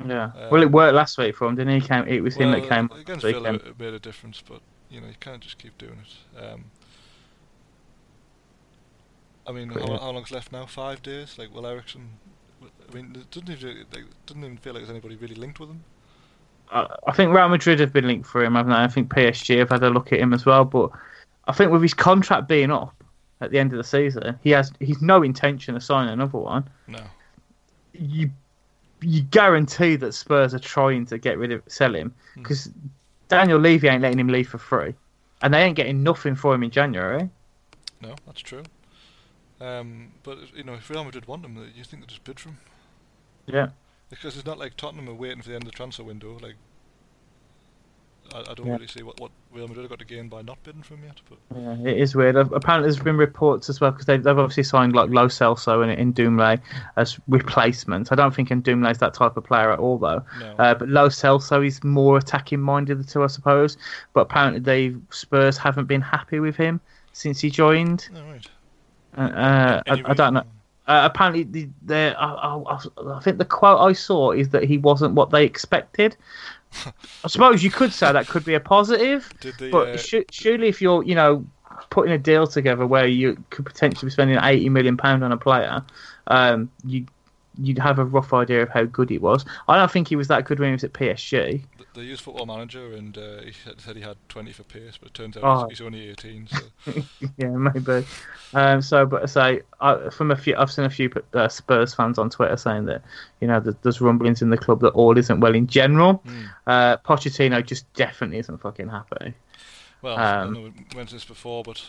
Yeah. Uh, well, it worked last week for him, didn't he? Came, it was him that came against Villa. It made a difference, but you know you can't just keep doing it. Um, I mean, But how, yeah. how long's left now? Five days. Like, will Eriksen? I mean, it doesn't even like, doesn't even feel like there's anybody really linked with him. I I think Real Madrid have been linked for him, haven't they? I think PSG have had a look at him as well. But I think with his contract being up at the end of the season, he has he's no intention of signing another one. No. You you guarantee that Spurs are trying to get rid of sell him Hmm. because Daniel Levy ain't letting him leave for free, and they ain't getting nothing for him in January. No, that's true. Um, but you know, if Real Madrid want him, you think they just bid for him Yeah. because it's not like Tottenham are waiting for the end of the transfer window. Like, I, I don't Yeah. really see what what Real Madrid have got to gain by not bidding for him yet. But Yeah, it is weird. Apparently, there's been reports as well because they've, they've obviously signed like Lo Celso and Ndombele as replacements. I don't think Ndombele's that type of player at all, though. no. Uh, but Lo Celso is more attacking minded of the two, I suppose. But apparently, they Spurs haven't been happy with him since he joined. All right. Uh, uh, I, I don't know. Uh, apparently, the, I, I, I think the quote I saw is that he wasn't what they expected. I suppose you could say that could be a positive. But uh, sh- surely, if you're, you know, putting a deal together where you could potentially be spending eighty million pound on a player, um, you you'd have a rough idea of how good he was. I don't think he was that good when he was at PSG. Th- they used Football Manager, and uh, he said he had 20 for pace, but it turns out Oh. he's, he's only 18. So yeah, maybe. Um, so, but I say I, from a few, I've seen a few uh, Spurs fans on Twitter saying that you know there's rumblings in the club that all isn't well in general. Mm. Uh, Pochettino just definitely isn't fucking happy. Well, Um, I know we went to this before, but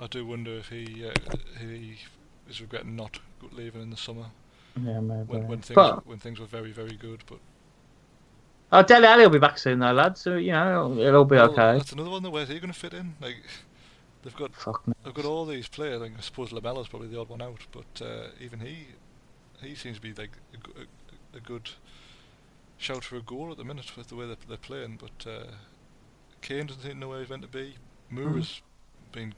I do wonder if he uh, he is regretting not leaving in the summer Yeah, maybe. when, when things but when things were very very good. But oh, Dele Alli will be back soon though, lads. So you know it'll, it'll be well, okay. That's another one. Though, where's he going to fit in? Like they've got Fuck they've got all these players. I suppose Lamela's probably the odd one out, but uh, even he he seems to be like a, a, a good shout for a goal at the minute with the way they're, they're playing. But uh, Kane doesn't seem to know where he's meant to be. Moura's been.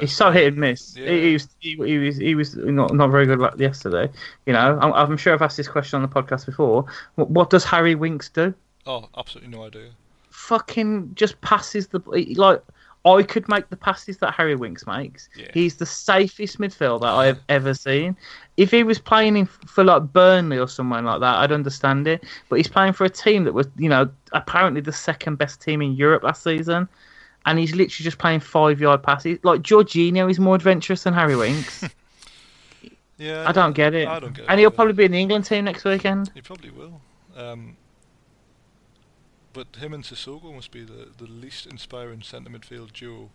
He's so hit and miss. Yeah. He, he was he, he was he was not not very good like yesterday. You know, I'm, I'm sure I've asked this question on the podcast before. What, what does Harry Winks do? Oh, absolutely no idea. Fucking just passes the like. I could make the passes that Harry Winks makes. Yeah. He's the safest midfielder I have ever seen. If he was playing in for like Burnley or someone like that, I'd understand it. But he's playing for a team that was, you know, apparently the second best team in Europe last season, and he's literally just playing five yard passes. Like Jorginho is more adventurous than Harry Winks. Yeah, I don't get it. I don't get it and he'll either. probably be in the England team next weekend. He probably will. Um, but him and Sissoko must be the, the least inspiring centre midfield duo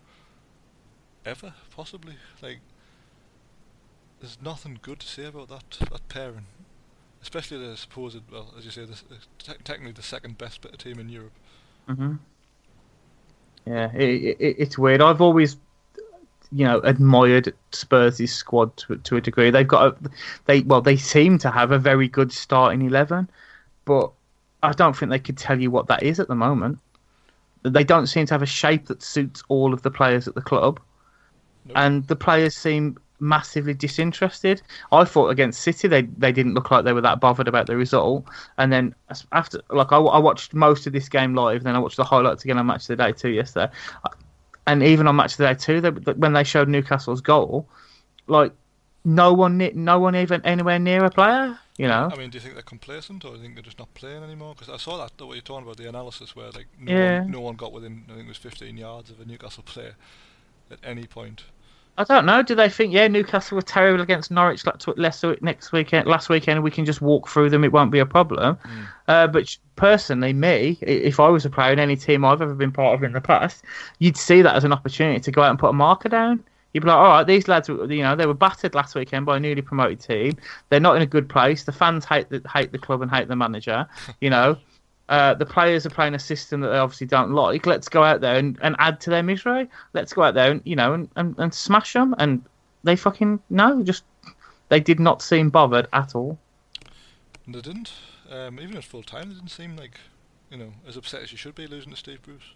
ever, possibly. Like, there's nothing good to say about that that pairing, especially the supposed, well, as you say, the, te- technically the second best team in Europe. hmm Yeah, it, it, it's weird. I've always, you know, admired Spurs' squad to, to a degree. They've got a, they well, they seem to have a very good starting eleven, but I don't think they could tell you what that is at the moment. They don't seem to have a shape that suits all of the players at the club, No. and the players seem massively disinterested. I thought against City they they didn't look like they were that bothered about the result, and then after like I, I watched most of this game live, then I watched the highlights again on Match of the Day two yesterday, and even on Match of the Day two, they, when they showed Newcastle's goal, like no one no one even anywhere near a player, you know. I mean, do you think they're complacent, or do you think they're just not playing anymore? Because I saw that, what you're talking about, the analysis where like no, Yeah. one, no one got within, I think it was 15 yards of a Newcastle player at any point. I don't know. Do they think yeah Newcastle were terrible against Norwich last last week- next weekend? Last weekend we can just walk through them. It won't be a problem. Uh, but personally, me, if I was a player in any team I've ever been part of in the past, you'd see that as an opportunity to go out and put a marker down. You'd be like, all right, these lads, were- you know, they were battered last weekend by a newly promoted team. They're not in a good place. The fans hate the hate the club and hate the manager. You know, uh, the players are playing a system that they obviously don't like. Let's go out there and, and add to their misery. Let's go out there and you know and, and, and smash them. And they fucking no, just they did not seem bothered at all. They didn't. Um, even at full time, they didn't seem like, you know, as upset as you should be losing to Steve Bruce.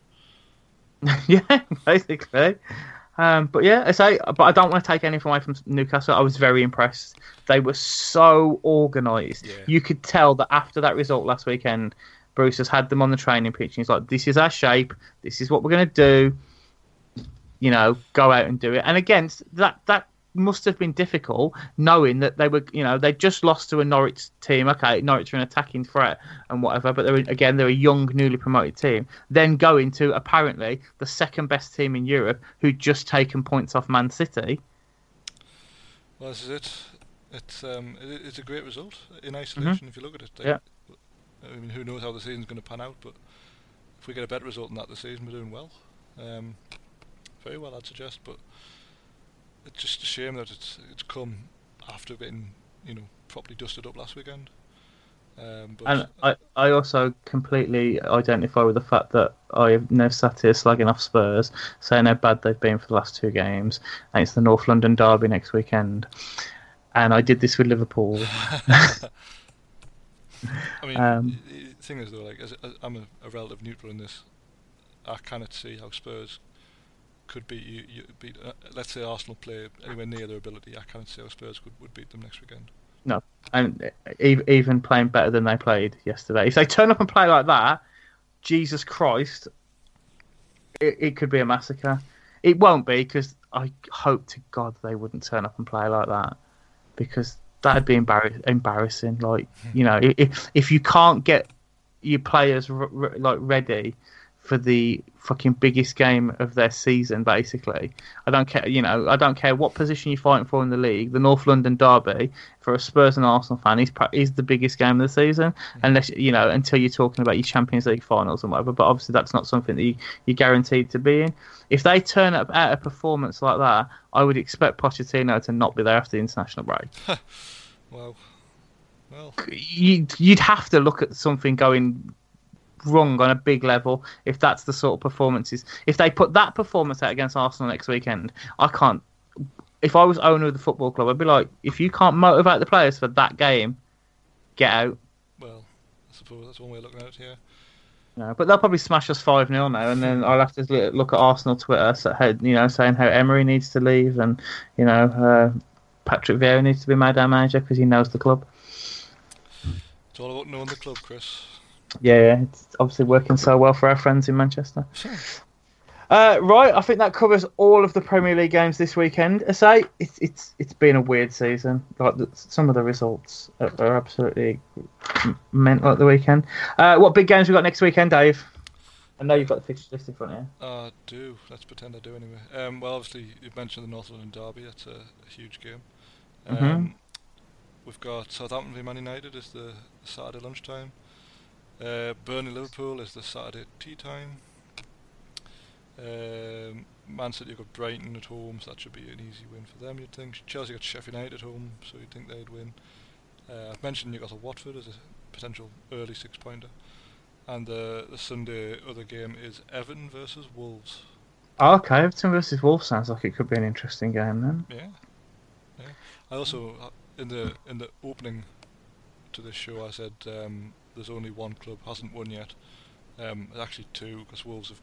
yeah, basically. Um, but yeah, I say, but I don't want to take anything away from Newcastle. I was very impressed. They were so organised. Yeah. You could tell that after that result last weekend, Bruce has had them on the training pitch. And he's like, "This is our shape. This is what we're going to do. You know, go out and do it." And against that, that must have been difficult, knowing that they were, you know, they just lost to a Norwich team. Okay, Norwich are an attacking threat and whatever, but they're again they're a young, newly promoted team. Then going to apparently the second best team in Europe, who'd just taken points off Man City. Well, this is it. It's um, it, it's a great result in isolation if you look at it. Yeah. I mean, who knows how the season's going to pan out, but if we get a better result than that this season, we're doing well. Um, very well, I'd suggest. But it's just a shame that it's it's come after getting you know properly dusted up last weekend. Um, but And I, I also completely identify with the fact that I have now sat here slagging off Spurs, saying how bad they've been for the last two games, and it's the North London derby next weekend. And I did this with Liverpool. I mean, Um, the thing is though, like as, as I'm a, a relative neutral in this, I cannot see how Spurs could beat you. you beat, uh, let's say Arsenal play anywhere near their ability. I can't see how Spurs could, would beat them next weekend. No, and even playing better than they played yesterday. If they turn up and play like that, Jesus Christ, it, it could be a massacre. It won't be because I hope to God they wouldn't turn up and play like that because that'd be embarrass- embarrassing. Like you know, if if you can't get your players like ready for the fucking biggest game of their season, basically. I don't care, you know, I don't care what position you're fighting for in the league. The North London derby for a Spurs and Arsenal fan is is the biggest game of the season, unless you know until you're talking about your Champions League finals and whatever. But obviously, that's not something that you, you're guaranteed to be in. If they turn up at a performance like that, I would expect Pochettino to not be there after the international break. Wow. Well, you, you'd have to look at something going wrong on a big level if that's the sort of performances. If they put that performance out against Arsenal next weekend, I can't. If I was owner of the football club, I'd be like, if you can't motivate the players for that game, get out. well, I suppose that's one way of looking at it. Yeah. No, but they'll probably smash us five 0 now, and then I'll have to look- at Arsenal Twitter, so, you know, saying how Emery needs to leave, and you know, uh, Patrick Vieira needs to be made our manager because he knows the club. It's all about knowing the club, Chris. Yeah, yeah, it's obviously working so well for our friends in Manchester. Uh, right, I think that covers all of the Premier League games this weekend. I say it's it's it's been a weird season. Like the, some of the results are, are absolutely mental at the weekend. Uh, what big games we got next weekend, Dave? I know you've got the fixture list in front of you. I do. Let's pretend I do anyway. Um, well, obviously you've mentioned the North London derby. That's a, a huge game. Um, Mhm. We've got Southampton v Man United is the Saturday lunchtime. Uh, Burnley Liverpool is the Saturday tea time. Um, Man City got Brighton at home, so that should be an easy win for them. You'd think Chelsea got Sheffield United at home, so you'd think they'd win. Uh, I've mentioned Newcastle Watford as a potential early six pointer, and the the Sunday other game is Everton versus Wolves. Okay, Everton versus Wolves sounds like it could be an interesting game then. Yeah, yeah. I also uh, in the in the opening to this show I said um, there's only one club hasn't won yet. Um, actually two because Wolves have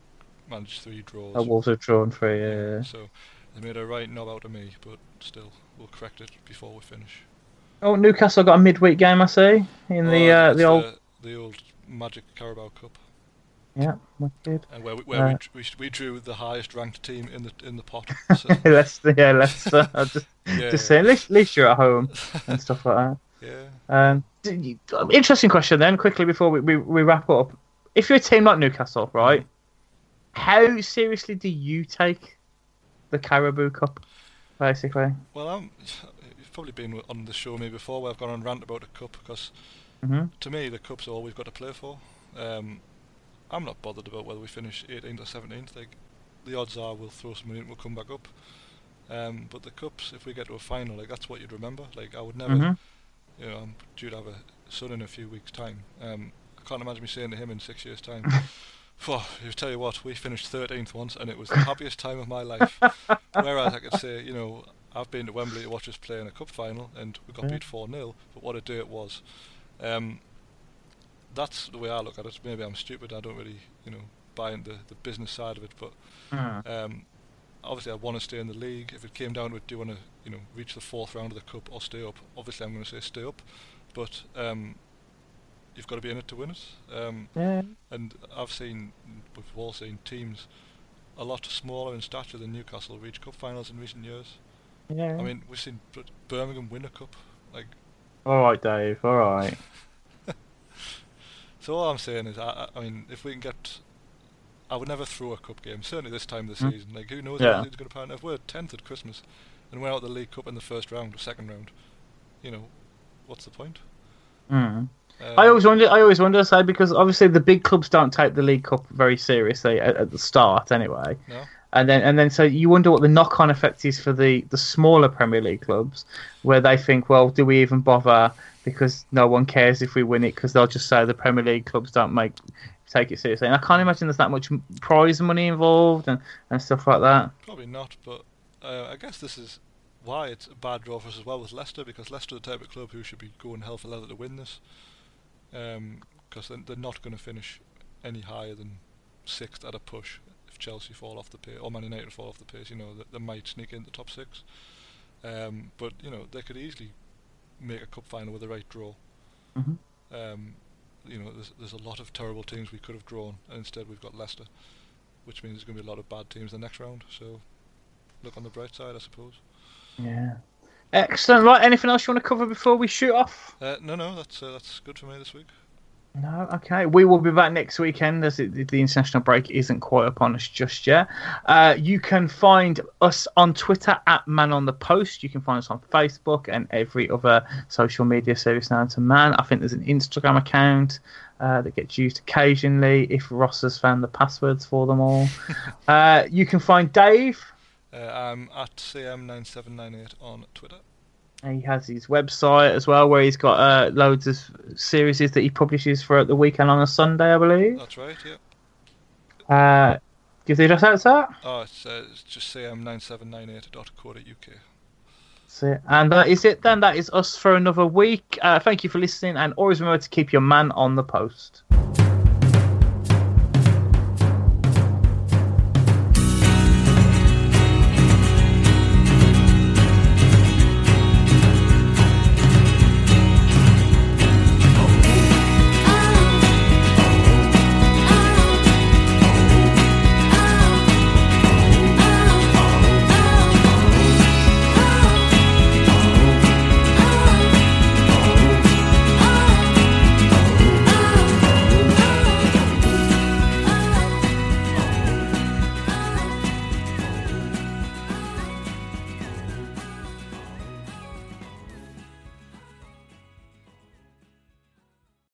managed three draws. Oh, Wolves have drawn three. Yeah. So they made a right knob out of me, but still we'll correct it before we finish. Oh, Newcastle got a midweek game, I see, in the uh, the old. the old Magic Carabao Cup, Yeah, wicked. and where we, where we, Uh, dr- we, we drew the highest ranked team in the in the pot. So, Leicester, yeah, Leicester. Just yeah, just saying, at least, at least you're at home and stuff like that. Yeah. Um, you- interesting question then, quickly before we, we, we wrap up. If you're a team like Newcastle, right, how seriously do you take the Carabao Cup, basically? Well, I'm, you've probably been on the show me before where I've gone on rant about the cup because hmm to me the cup's all we've got to play for. Um, I'm not bothered about whether we finish 18th or 17th. Like the odds are we'll throw some in and we'll come back up. Um, but the cups, if we get to a final, like that's what you'd remember. Like I would never, hmm you know, I'm due to have a son in a few weeks' time. Um, I can't imagine me saying to him in six years' time. Phew, you tell you what, we finished 13th once, and it was the happiest time of my life. Whereas I could say, you know, I've been to Wembley to watch us play in a cup final, and we got beat 4 0, but what a day it was. Um, that's the way I look at it. Maybe I'm stupid, I don't really, you know, buy into the business side of it, but um, obviously I want to stay in the league. If it came down to it, do you want to, you know, reach the fourth round of the cup or stay up? Obviously, I'm going to say stay up, but um, you've got to be in it to win it. Um, Yeah. and I've seen, we've all seen teams a lot smaller in stature than Newcastle reach cup finals in recent years. Yeah. I mean, we've seen Birmingham win a cup. Like, all right, Dave. All right. so all I'm saying is, I I mean, if we can get, I would never throw a cup game. Certainly this time of the Mm. season. Like, who knows Yeah. how it's going to pan out? If we're tenth at Christmas, and we're out the League Cup in the first round or second round, you know, what's the point? Mm. Um, I always wonder. I always wonder, say, because obviously the big clubs don't take the League Cup very seriously at, at the start, anyway. no. And then, and then, so you wonder what the knock-on effect is for the the smaller Premier League clubs, where they think, well, do we even bother? Because no one cares if we win it, because they'll just say the Premier League clubs don't make take it seriously. And I can't imagine there's that much prize money involved and, and stuff like that. Probably not, but uh, I guess this is why it's a bad draw for us as well with Leicester, because Leicester are the type of club who should be going hell for leather to win this, because they're, they're not going to finish any higher than sixth at a push if Chelsea fall off the pace, or Man United fall off the pace, you know, they, they might sneak into the top six. Um, but, you know, they could easily make a cup final with the right draw. Mhm. Um, you know, there's, there's a lot of terrible teams we could have drawn, and instead we've got Leicester, which means there's going to be a lot of bad teams the next round. So look on the bright side, I suppose. Yeah. Excellent. Right. Anything else you want to cover before we shoot off? Uh, no, no, that's uh, that's good for me this week. No, okay. We will be back next weekend as it, the international break isn't quite upon us just yet. Uh, you can find us on Twitter at Man on the Post. You can find us on Facebook and every other social media service known to man. I think there's an Instagram account uh, that gets used occasionally if Ross has found the passwords for them all. uh, you can find Dave. Uh, I'm at CM9798 on Twitter. He has his website as well, where he's got uh, loads of series that he publishes throughout the weekend on a Sunday, I believe. That's right, yeah. Uh, give the address out, sir. Oh, it's, uh, it's just CM9798.co.uk. That's it. And that is it then. That is us for another week. Uh, thank you for listening, and always remember to keep your man on the post.